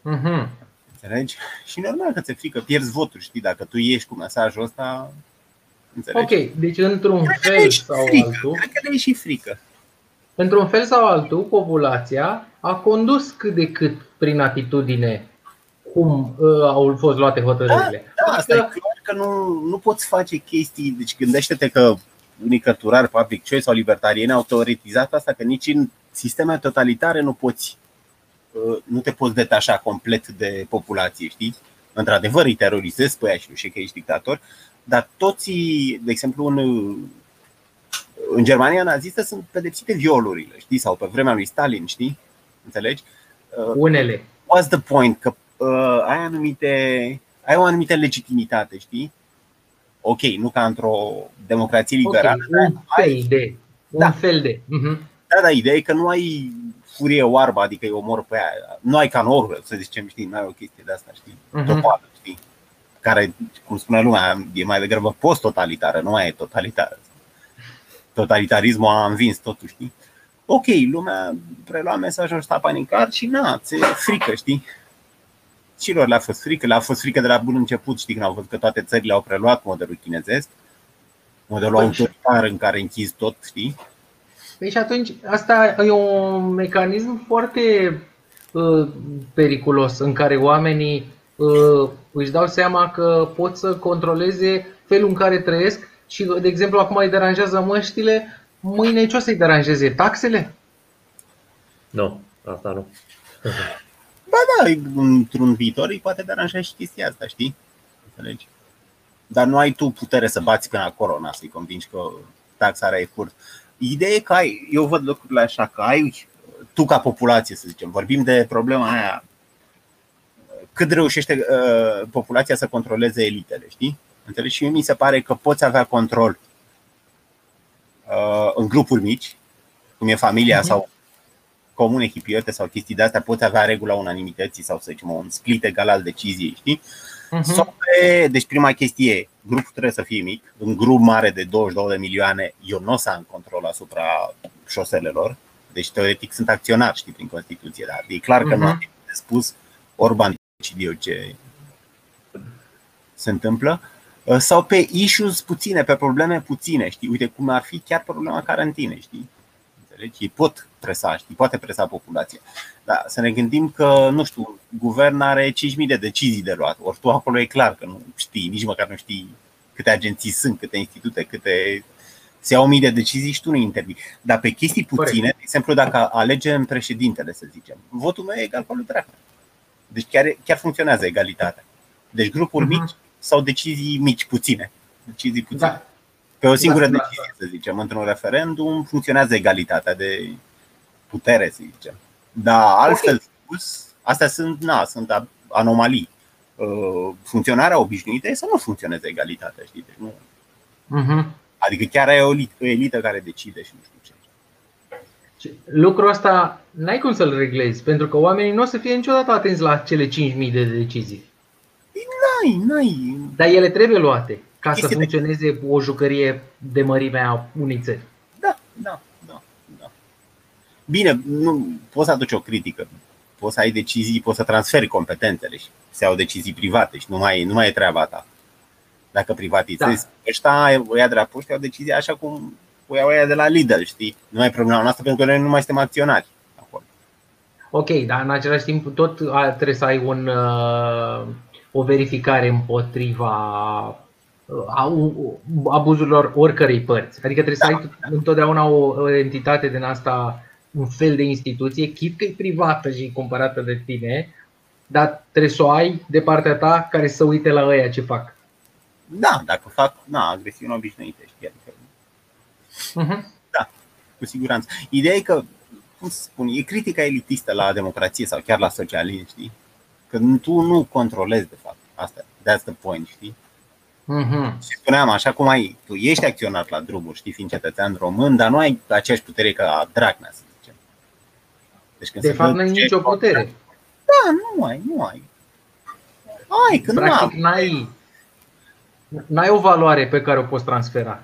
Uh-huh. Înțelegi? Și normal că ți-e frică, pierzi voturi, știi? Dacă tu ieși cu mesajul ăsta, înțelegi? Ok, deci într-un Cred că le fel e și sau frică. altul, Cred că le e și frică. într-un fel sau altul, populația a condus cât de cât prin atitudine cum uh, au fost luate hotărârile. Da, asta e clar că nu, nu poți face chestii. Deci gândește-te că unii cărturari public choice sau libertarieni au teoretizat asta că nici în sisteme totalitare nu poți uh, nu te poți detașa complet de populație, știi? Într-adevăr îi terorizezi pe aia și nu știu că ești dictator, dar toți, de exemplu, în, în Germania nazistă sunt pedepsite violurile, știi? Sau pe vremea lui Stalin, știi? Înțelegi? Unele. What's the point? Că uh, ai anumite ai o anumită legitimitate, știi? Ok, nu ca într-o democrație liberală, Ok, dar un ai, fel de. Un Da. fel de. Uh-huh. da, da, ideea e că nu ai furie oarbă, adică îi omor pe aia. Nu ai ca în Orwell, să zicem, știi, nu ai o chestie de asta, știi? Mhm. Topală, știi? Care, cum spune lumea, e mai degrabă post-totalitară, nu mai e totalitară. Totalitarismul a învins totul, știi? Ok, lumea prelua mesajul ăsta panicar și na, ți frică, știi? Și lor le-a fost frică, le-a fost frică de la bun început, știi, când au văzut că toate țările au preluat modelul chinezesc, modelul Păi, autoritar în care închizi tot, știi? Păi și atunci, asta e un mecanism foarte uh, periculos în care oamenii uh, își dau seama că pot să controleze felul în care trăiesc și, de exemplu, acum îi deranjează măștile, mâine ce o să-i deranjeze? Taxele? Nu, asta nu. Ba da, într-un viitor îi poate deranja și chestia asta, știi? Înțelegi? Dar nu ai tu putere să bați până acolo, na, să-i convingi că taxarea e curt. Ideea e că ai, eu văd lucrurile așa, că ai tu ca populație, să zicem, vorbim de problema aia, cât reușește uh, populația să controleze elitele, știi? Înțelegi? Și mie mi se pare că poți avea control uh, în grupuri mici, cum e familia Mhm. sau comune hipiote sau chestii de astea, poți avea regula unanimității sau să zicem un split egal al deciziei, știi? Uh-huh. Sau pe, deci prima chestie e, grupul trebuie să fie mic, un grup mare de 22 de milioane, eu nu o să am control asupra șoselelor, deci teoretic sunt acționar, știi, prin Constituție, dar e clar că nu Mhm. am de spus, Orban decide eu ce se întâmplă, sau pe issues puține, pe probleme puține, știi, uite cum ar fi chiar problema carantinei, știi? Înțelegi? Ei pot presa, știi, poate presa populația. Dar să ne gândim că, nu știu, guvern are 5.000 de decizii de luat. Ori tu acolo e clar că nu știi, nici măcar nu știi câte agenții sunt, câte institute, câte se iau mii de decizii și tu nu intervii. Dar pe chestii puține, de exemplu, dacă alegem președintele, să zicem, votul meu e egal cu al lui Dragnea. Deci chiar, chiar funcționează egalitatea. Deci grupuri uh-huh. mici sau decizii mici, puține. Decizii puține. Da. Pe o singură da, decizie, da, da. să zicem, într-un referendum funcționează egalitatea de putere, să zicem. Dar altfel spus, astea sunt, na, sunt anomalii. Uh, funcționarea obișnuită e să nu funcționeze egalitatea, știi? Deci nu. Uh-huh. Adică chiar ai o elită care decide și nu știu ce. Lucrul ăsta n-ai cum să-l reglezi, pentru că oamenii nu o să fie niciodată atenți la cele 5.000 de decizii. N-ai, n-ai. Dar ele trebuie luate ca Chestia să funcționeze de... o jucărie de mărimea unei țări. Da, da, da, da. Bine, nu poți să aduci o critică. Poți să ai decizii, poți să transferi competențele și să iau decizii private și nu mai, nu mai e treaba ta. Dacă privatizezi, da. ăștia, ăia de la poștă au decizie așa cum o iau ăia de la Lidl, știi? Nu mai e problema noastră pentru că noi nu mai suntem acționari. Acolo. Ok, dar în același timp tot trebuie să ai un, uh, o verificare împotriva uh, abuzurilor oricărei părți. Adică trebuie da. să ai întotdeauna o, o entitate din asta, un fel de instituție, chit că e privată și cumpărată de tine, dar trebuie să o ai de partea ta care să uite la ăia ce fac. Da, dacă fac na, agresiune obișnuite, știi, adică Uh-huh. Da, cu siguranță. Ideea e că, cum să spun, e critica elitistă la democrație sau chiar la socialism, știi? Că tu nu controlezi, de fapt. Asta, that's the point, știi? Uh-huh. Și spuneam, așa cum ai, tu ești acționat la drumuri, știi, fiind cetățean român, dar nu ai aceeași putere ca Dragnea, să zicem. Deci când de fapt, nu ai nicio putere. Da, nu ai, nu ai. Ai, când Practic, n-ai, n-ai o valoare pe care o poți transfera.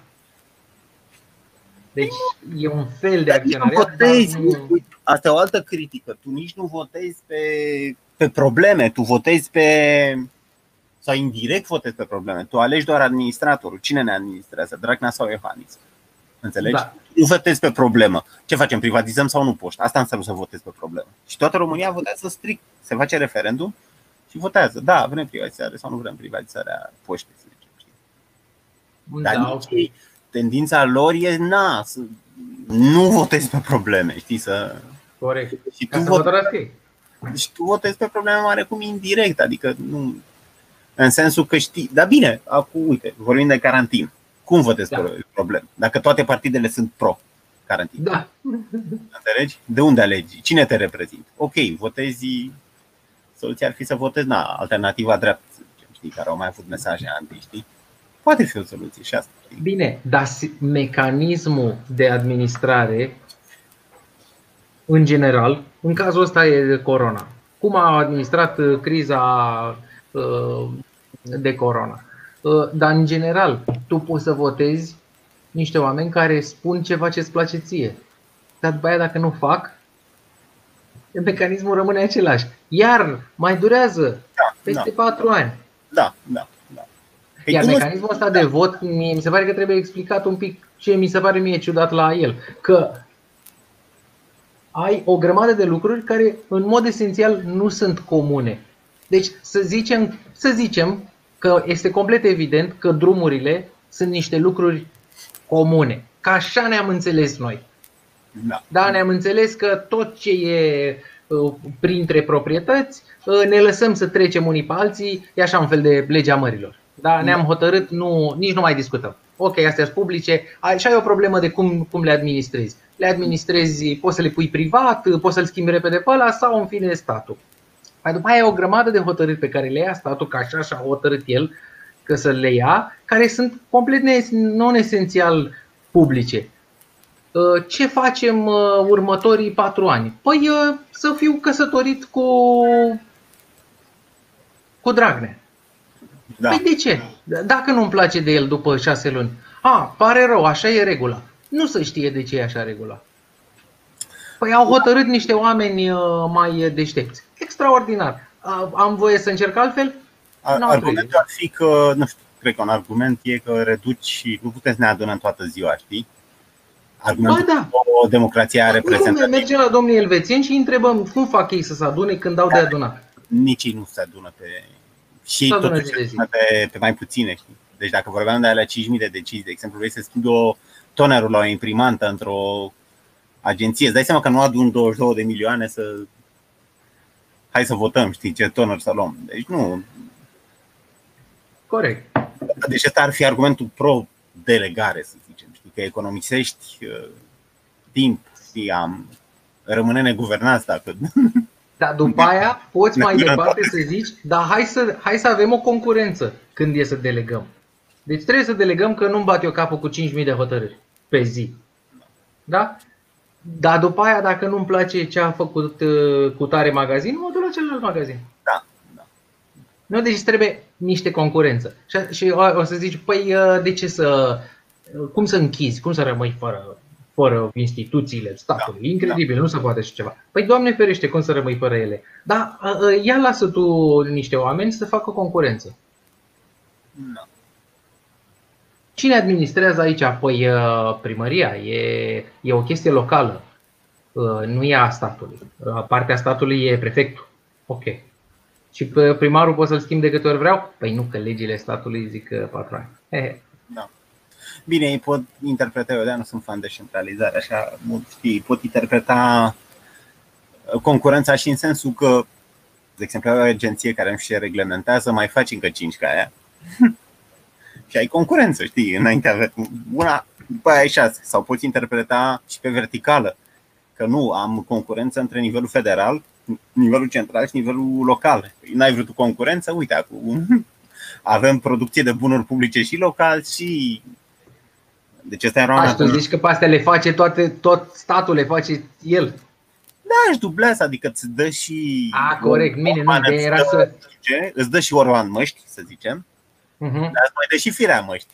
Deci e un fel de acționariat. Votezi, nu... Asta e o altă critică. Tu nici nu votezi pe, pe probleme, tu votezi pe. sau indirect votezi pe probleme. Tu alegi doar administratorul. Cine ne administrează? Dragnea sau Iohannis? Înțelegi? Da. Nu votezi pe problemă. Ce facem? Privatizăm sau nu poșta? Asta înseamnă să votezi pe problemă. Și toată România votează strict. Se face referendum și votează. Da, vrem privatizare sau nu vrem privatizarea poștei, să zicem. Dar da, nici, okay tendința lor e na, să nu votezi pe probleme, știi, să... Corect. Și tu, votezi, deci tu votezi pe probleme mare cum indirect, adică nu... În sensul că știi, dar bine, acum, uite, vorbim de carantin. Cum votezi da. pe probleme? Dacă toate partidele sunt pro carantin. Da. Înțelegi? De unde alegi? Cine te reprezintă? Ok, votezi Soluția ar fi să votezi na, alternativa dreaptă, știi, care au mai avut mesaje anti, știi? Poate fi o soluție și asta. Bine, dar mecanismul de administrare, în general, în cazul ăsta e de corona. Cum a administrat uh, criza uh, de corona? Uh, dar, în general, tu poți să votezi niște oameni care spun ceva ce îți place ție. Dar după aia, dacă nu fac, mecanismul rămâne același. Iar mai durează da, peste da. patru ani. Da, da. Păi Iar mecanismul ăsta de vot, mie, mi se pare că trebuie explicat un pic ce mi se pare mie ciudat la el. Că ai o grămadă de lucruri care în mod esențial nu sunt comune. Deci să zicem, să zicem că este complet evident că drumurile sunt niște lucruri comune. Ca așa ne-am înțeles noi. Da. da, ne-am înțeles că tot ce e uh, printre proprietăți, uh, ne lăsăm să trecem unii pe alții, e așa un fel de legea mărilor. Da, ne-am hotărât, nu, nici nu mai discutăm. Ok, astea sunt publice, și ai o problemă de cum, cum le administrezi. Le administrezi, poți să le pui privat, poți să-l schimbi repede pe ăla sau în fine statul. Mai după aia e o grămadă de hotărâri pe care le ia statul, ca așa și-a hotărât el că să le ia, care sunt complet non-esențial publice. Uh, ce facem uh, următorii patru ani? Păi uh, să fiu căsătorit cu, cu Dragnea. Da. Păi de ce? Dacă nu-mi place de el după șase luni. A, pare rău, așa e regula. Nu se știe de ce e așa regula. Păi au hotărât niște oameni uh, mai deștepți. Extraordinar. Am voie să încerc altfel? Argumentul ar fi că, nu știu, cred că un argument e că reduci și nu puteți să ne adunăm toată ziua, știi? Argumentul ba, da. o democrație reprezentativă. Mergem la domnii elvețieni și întrebăm cum fac ei să se adune când dau de adunat. Nici ei nu se adună pe și totuși pe, pe mai puține. Știi? Deci dacă vorbeam de alea 5.000 de decizii, de exemplu, vrei să schimbi o tonerul la o imprimantă într-o agenție, îți dai seama că nu adun 22 de milioane să hai să votăm, știi, ce toner să luăm. Deci nu. Corect. Deci ăsta ar fi argumentul pro-delegare, să zicem. Știi, că economisești uh, timp, știi, am rămâne neguvernați dacă Dar după aia poți mai Ne- departe să zici, dar hai să, hai să avem o concurență când e să delegăm. Deci trebuie să delegăm că nu-mi bat eu capul cu 5.000 de hotărâri pe zi. Da? Dar după aia, dacă nu-mi place ce a făcut uh, cu tare magazin, mă duc la celălalt magazin. Da, da. Nu, deci trebuie niște concurență. Și, și o, o să zici, păi uh, de ce să, uh, cum să închizi, cum să rămâi fără, fără instituțiile statului? Da, Incredibil, nu se poate așa ceva. Păi Doamne ferește, cum să rămâi fără ele? Dar uh, uh, ia lasă tu niște oameni să facă concurență. da. Cine administrează aici? Păi uh, primăria, e, e o chestie locală, Uh, nu e a statului. Uh, Partea statului e prefectul. Ok. Și pe primarul pot să-l schimb de câte ori vreau? Păi nu, că legile statului zic că patru ani. He, Bine, ei pot interpreta, eu de nu sunt fan de centralizare, așa mult știi, pot interpreta uh, concurența și în sensul că, de exemplu, ai o agenție care nu știu ce reglementează, mai faci încă 5 ca aia (laughs) și ai concurență, știi, înainte avea una, după aia ai 6, sau poți interpreta și pe verticală, că nu, am concurență între nivelul federal, nivelul central și nivelul local. Păi, N-ai vrut tu concurență? Uite, acum (laughs) avem producție de bunuri publice și local și deci asta era Aș, și tu zici că pe astea le face toate, tot statul le face el. Da, își dublează, adică îți dă și A, corect, bine, nu, Orban, ideea îți era dă, să- ce? Îți dă și Orban măști, să zicem Uh-huh. Dar îți mai dă și firea măști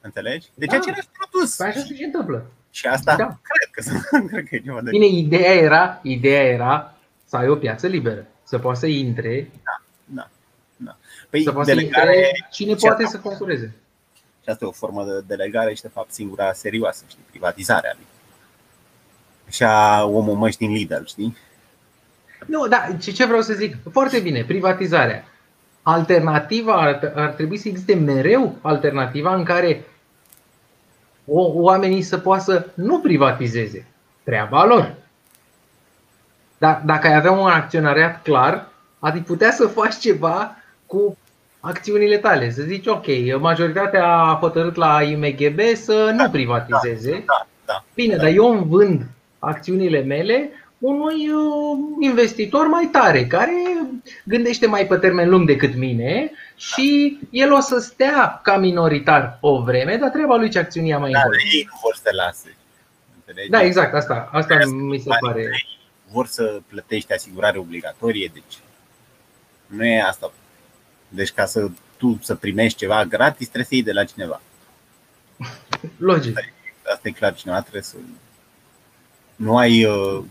Înțelegi? Deci Da. același produs Păi așa se și întâmplă. Și asta Da. cred că (laughs) cred că e ceva de Bine, ideea era, ideea era să ai o piață liberă. Să poată să intre, da, da. Păi să poată să delegare intre cine și poate asta- să concureze. Și asta e o formă de delegare și de fapt singura serioasă, știi, privatizarea adică. Așa omul măști din Lidl, știi? Nu, da, ce, ce vreau să zic? Foarte bine, privatizarea. Alternativa ar, ar trebui să existe mereu alternativa în care o, oamenii să poată să nu privatizeze. Treaba lor. Dar dacă ai avea un acționariat clar, ai putea să faci ceva cu acțiunile tale. Să zici, ok, majoritatea a hotărât la IMGB să nu privatizeze. Da, da. Bine, dar eu îmi vând acțiunile mele unui uh, investitor mai tare, care gândește mai pe termen lung decât mine și el o să stea ca minoritar o vreme, dar treaba lui ce acțiuni ia mai Dar încolo. ei nu vor să te lase. Înțelegi? Da, exact, asta, asta mi se pare. vor să plătești asigurare obligatorie, deci nu e asta. Deci ca să tu să primești ceva gratis, trebuie să iei de la cineva. Logic. Asta e clar, cineva trebuie să nu ai uh,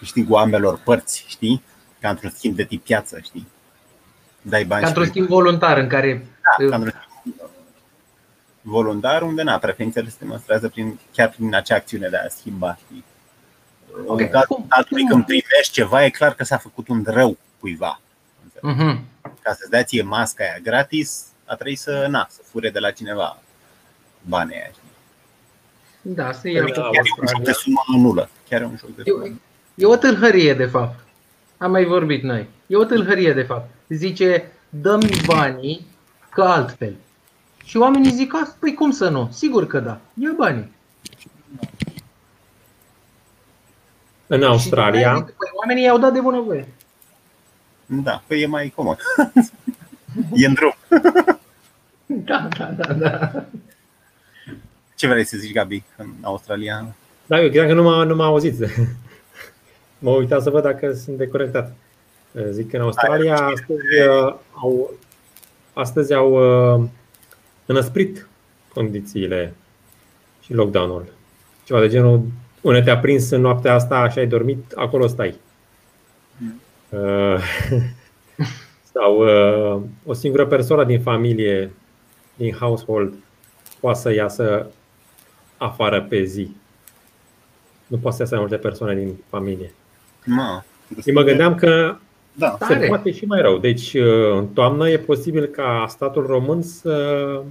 câștigul ambelor părți, știi? Ca într-un schimb de tip piață, știi? Dai bani Ca într-un și schimb voluntar în care da, ca într-un schimb voluntar, unde na, preferințele se demonstrează prin, chiar prin acea acțiune de a schimba, știi? Ok. În cazul Cum- statului, cum- când primești ceva, e clar că s-a făcut un rău cuiva. Mhm. Ca să-ți dea ție masca aia gratis, a trebuit să, na, să fure de la cineva banii aia. știi? Da, să ia Da, cu Chiar e un joc de sumă nulă. Chiar e un joc de sumă E, e o tâlhărie, de fapt. Am mai vorbit noi. E o tâlhărie, de fapt. Zice, dăm banii ca altfel. Și oamenii zic, "A, păi cum să nu? Sigur că da. Ia banii. În Și Australia, zic, păi, oamenii i-au dat de bunăvoie. Da, păi e mai comod. (laughs) e în drum. (laughs) Da, da, da, da. Ce vrei să zici, Gabi, în Australia? da, eu credeam că nu m-a, nu m-a auzit. Mă uitam să văd dacă sunt deconectat. Zic că în Australia astăzi uh, au, astăzi au uh, înăsprit condițiile și lockdown-ul. Ceva de genul, unde te-a prins în noaptea asta și ai dormit, acolo stai. Uh, (laughs) sau uh, o singură persoană din familie, din household, poate să iasă afară pe zi. Nu poate să iasă mai multe persoane din familie. Ma, Și mă gândeam că Da, se Tare. poate și mai rău. Deci, uh, în toamnă e posibil ca statul român să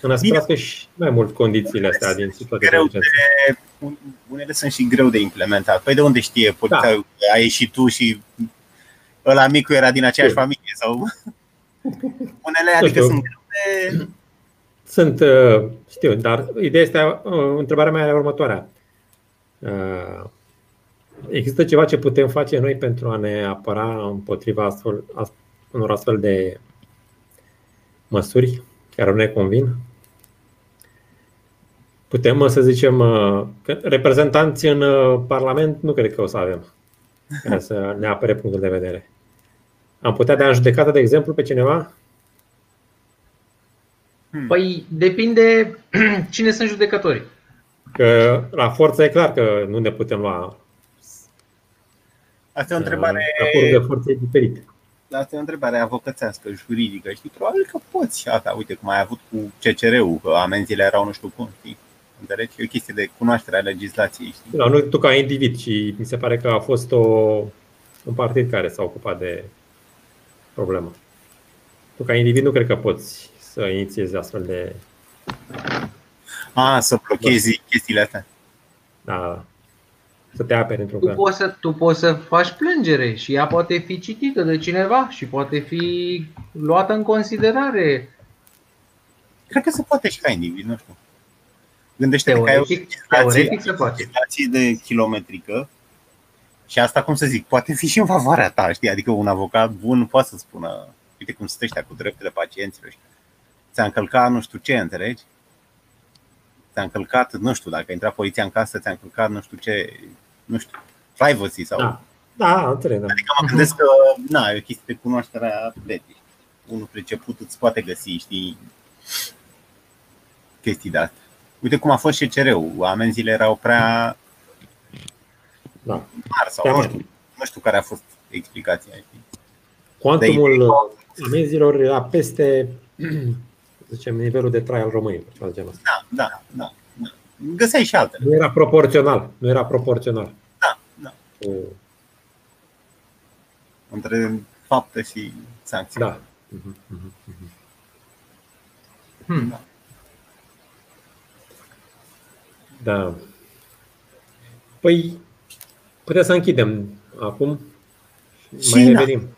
înăsprească și mai mult condițiile astea din situația de greu de, urgență. un- unele sunt și greu de implementat. Păi de unde știe polițaiul că ai ieșit tu și ăla micu era din aceeași Știu. familie? sau (laughs) Unele adică știu. sunt greu de... Sunt, uh, știu, dar ideea este, uh, întrebarea mea era următoarea. Uh, Există ceva ce putem face noi pentru a ne apăra împotriva astfel, as- unor astfel de măsuri care nu ne convin? Putem uh, să zicem uh, că reprezentanți în uh, Parlament nu cred că o să avem care să ne apere punctul de vedere. Am putea da în judecată, de exemplu, pe cineva? Păi depinde (clears throat) cine sunt judecătorii. Că la forță e clar că nu ne putem lua Asta e o întrebare, Raportul de forță e diferit. asta e o întrebare avocățească, juridică. Știi, probabil că poți. Asta, uite cum ai avut cu CCR-ul, că amenziile erau nu știu cum. Știi? Înțelegi? E o chestie de cunoaștere a legislației. Știi? Da, nu tu ca individ, și mi se pare că a fost o, un partid care s-a ocupat de problemă. Tu ca individ nu cred că poți să inițiezi astfel de... A, să blochezi chestiile astea. Da, să te aperi într-un Tu fel. poți, să, tu poți să faci plângere și ea poate fi citită de cineva și poate fi luată în considerare. Cred că se poate și ca individ, nu știu. Gândește-te că ai o Teoretic, legislație, teoretic se poate. legislație de kilometrică și asta, cum să zic, poate fi și în favoarea ta, știi? Adică un avocat bun poate să spună, uite cum sunt ăștia cu drepturile pacienților. știi? Ți-a încălcat nu știu ce, înțelegi? Ți-a încălcat, nu știu, dacă intra poliția în casă, ți-a încălcat nu știu ce, nu știu, privacy sau... Da, da, înțeleg, da. Adică mă gândesc că, na, e o chestie de cunoaștere a legii. Unul priceput îți poate găsi, știi, chestii de astea. Uite cum a fost și CR-ul. Amenziile erau prea da. mari sau Prea nu mari. știu, nu știu care a fost explicația. Știi? Cuantumul amenzilor era peste, să (clears throat) zicem, nivelul de trai al românilor, ceva de genul ăsta. Da, da, da. Da. Găseai și altele. Nu era proporțional, nu era proporțional. Da, da. Cu, Între faptă și sancțiune. da. Mhm, mhm, mhm. Hmm. Da. Păi, putem să închidem acum și mai Cina. revenim.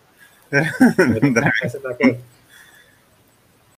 (laughs) Drag. Dacă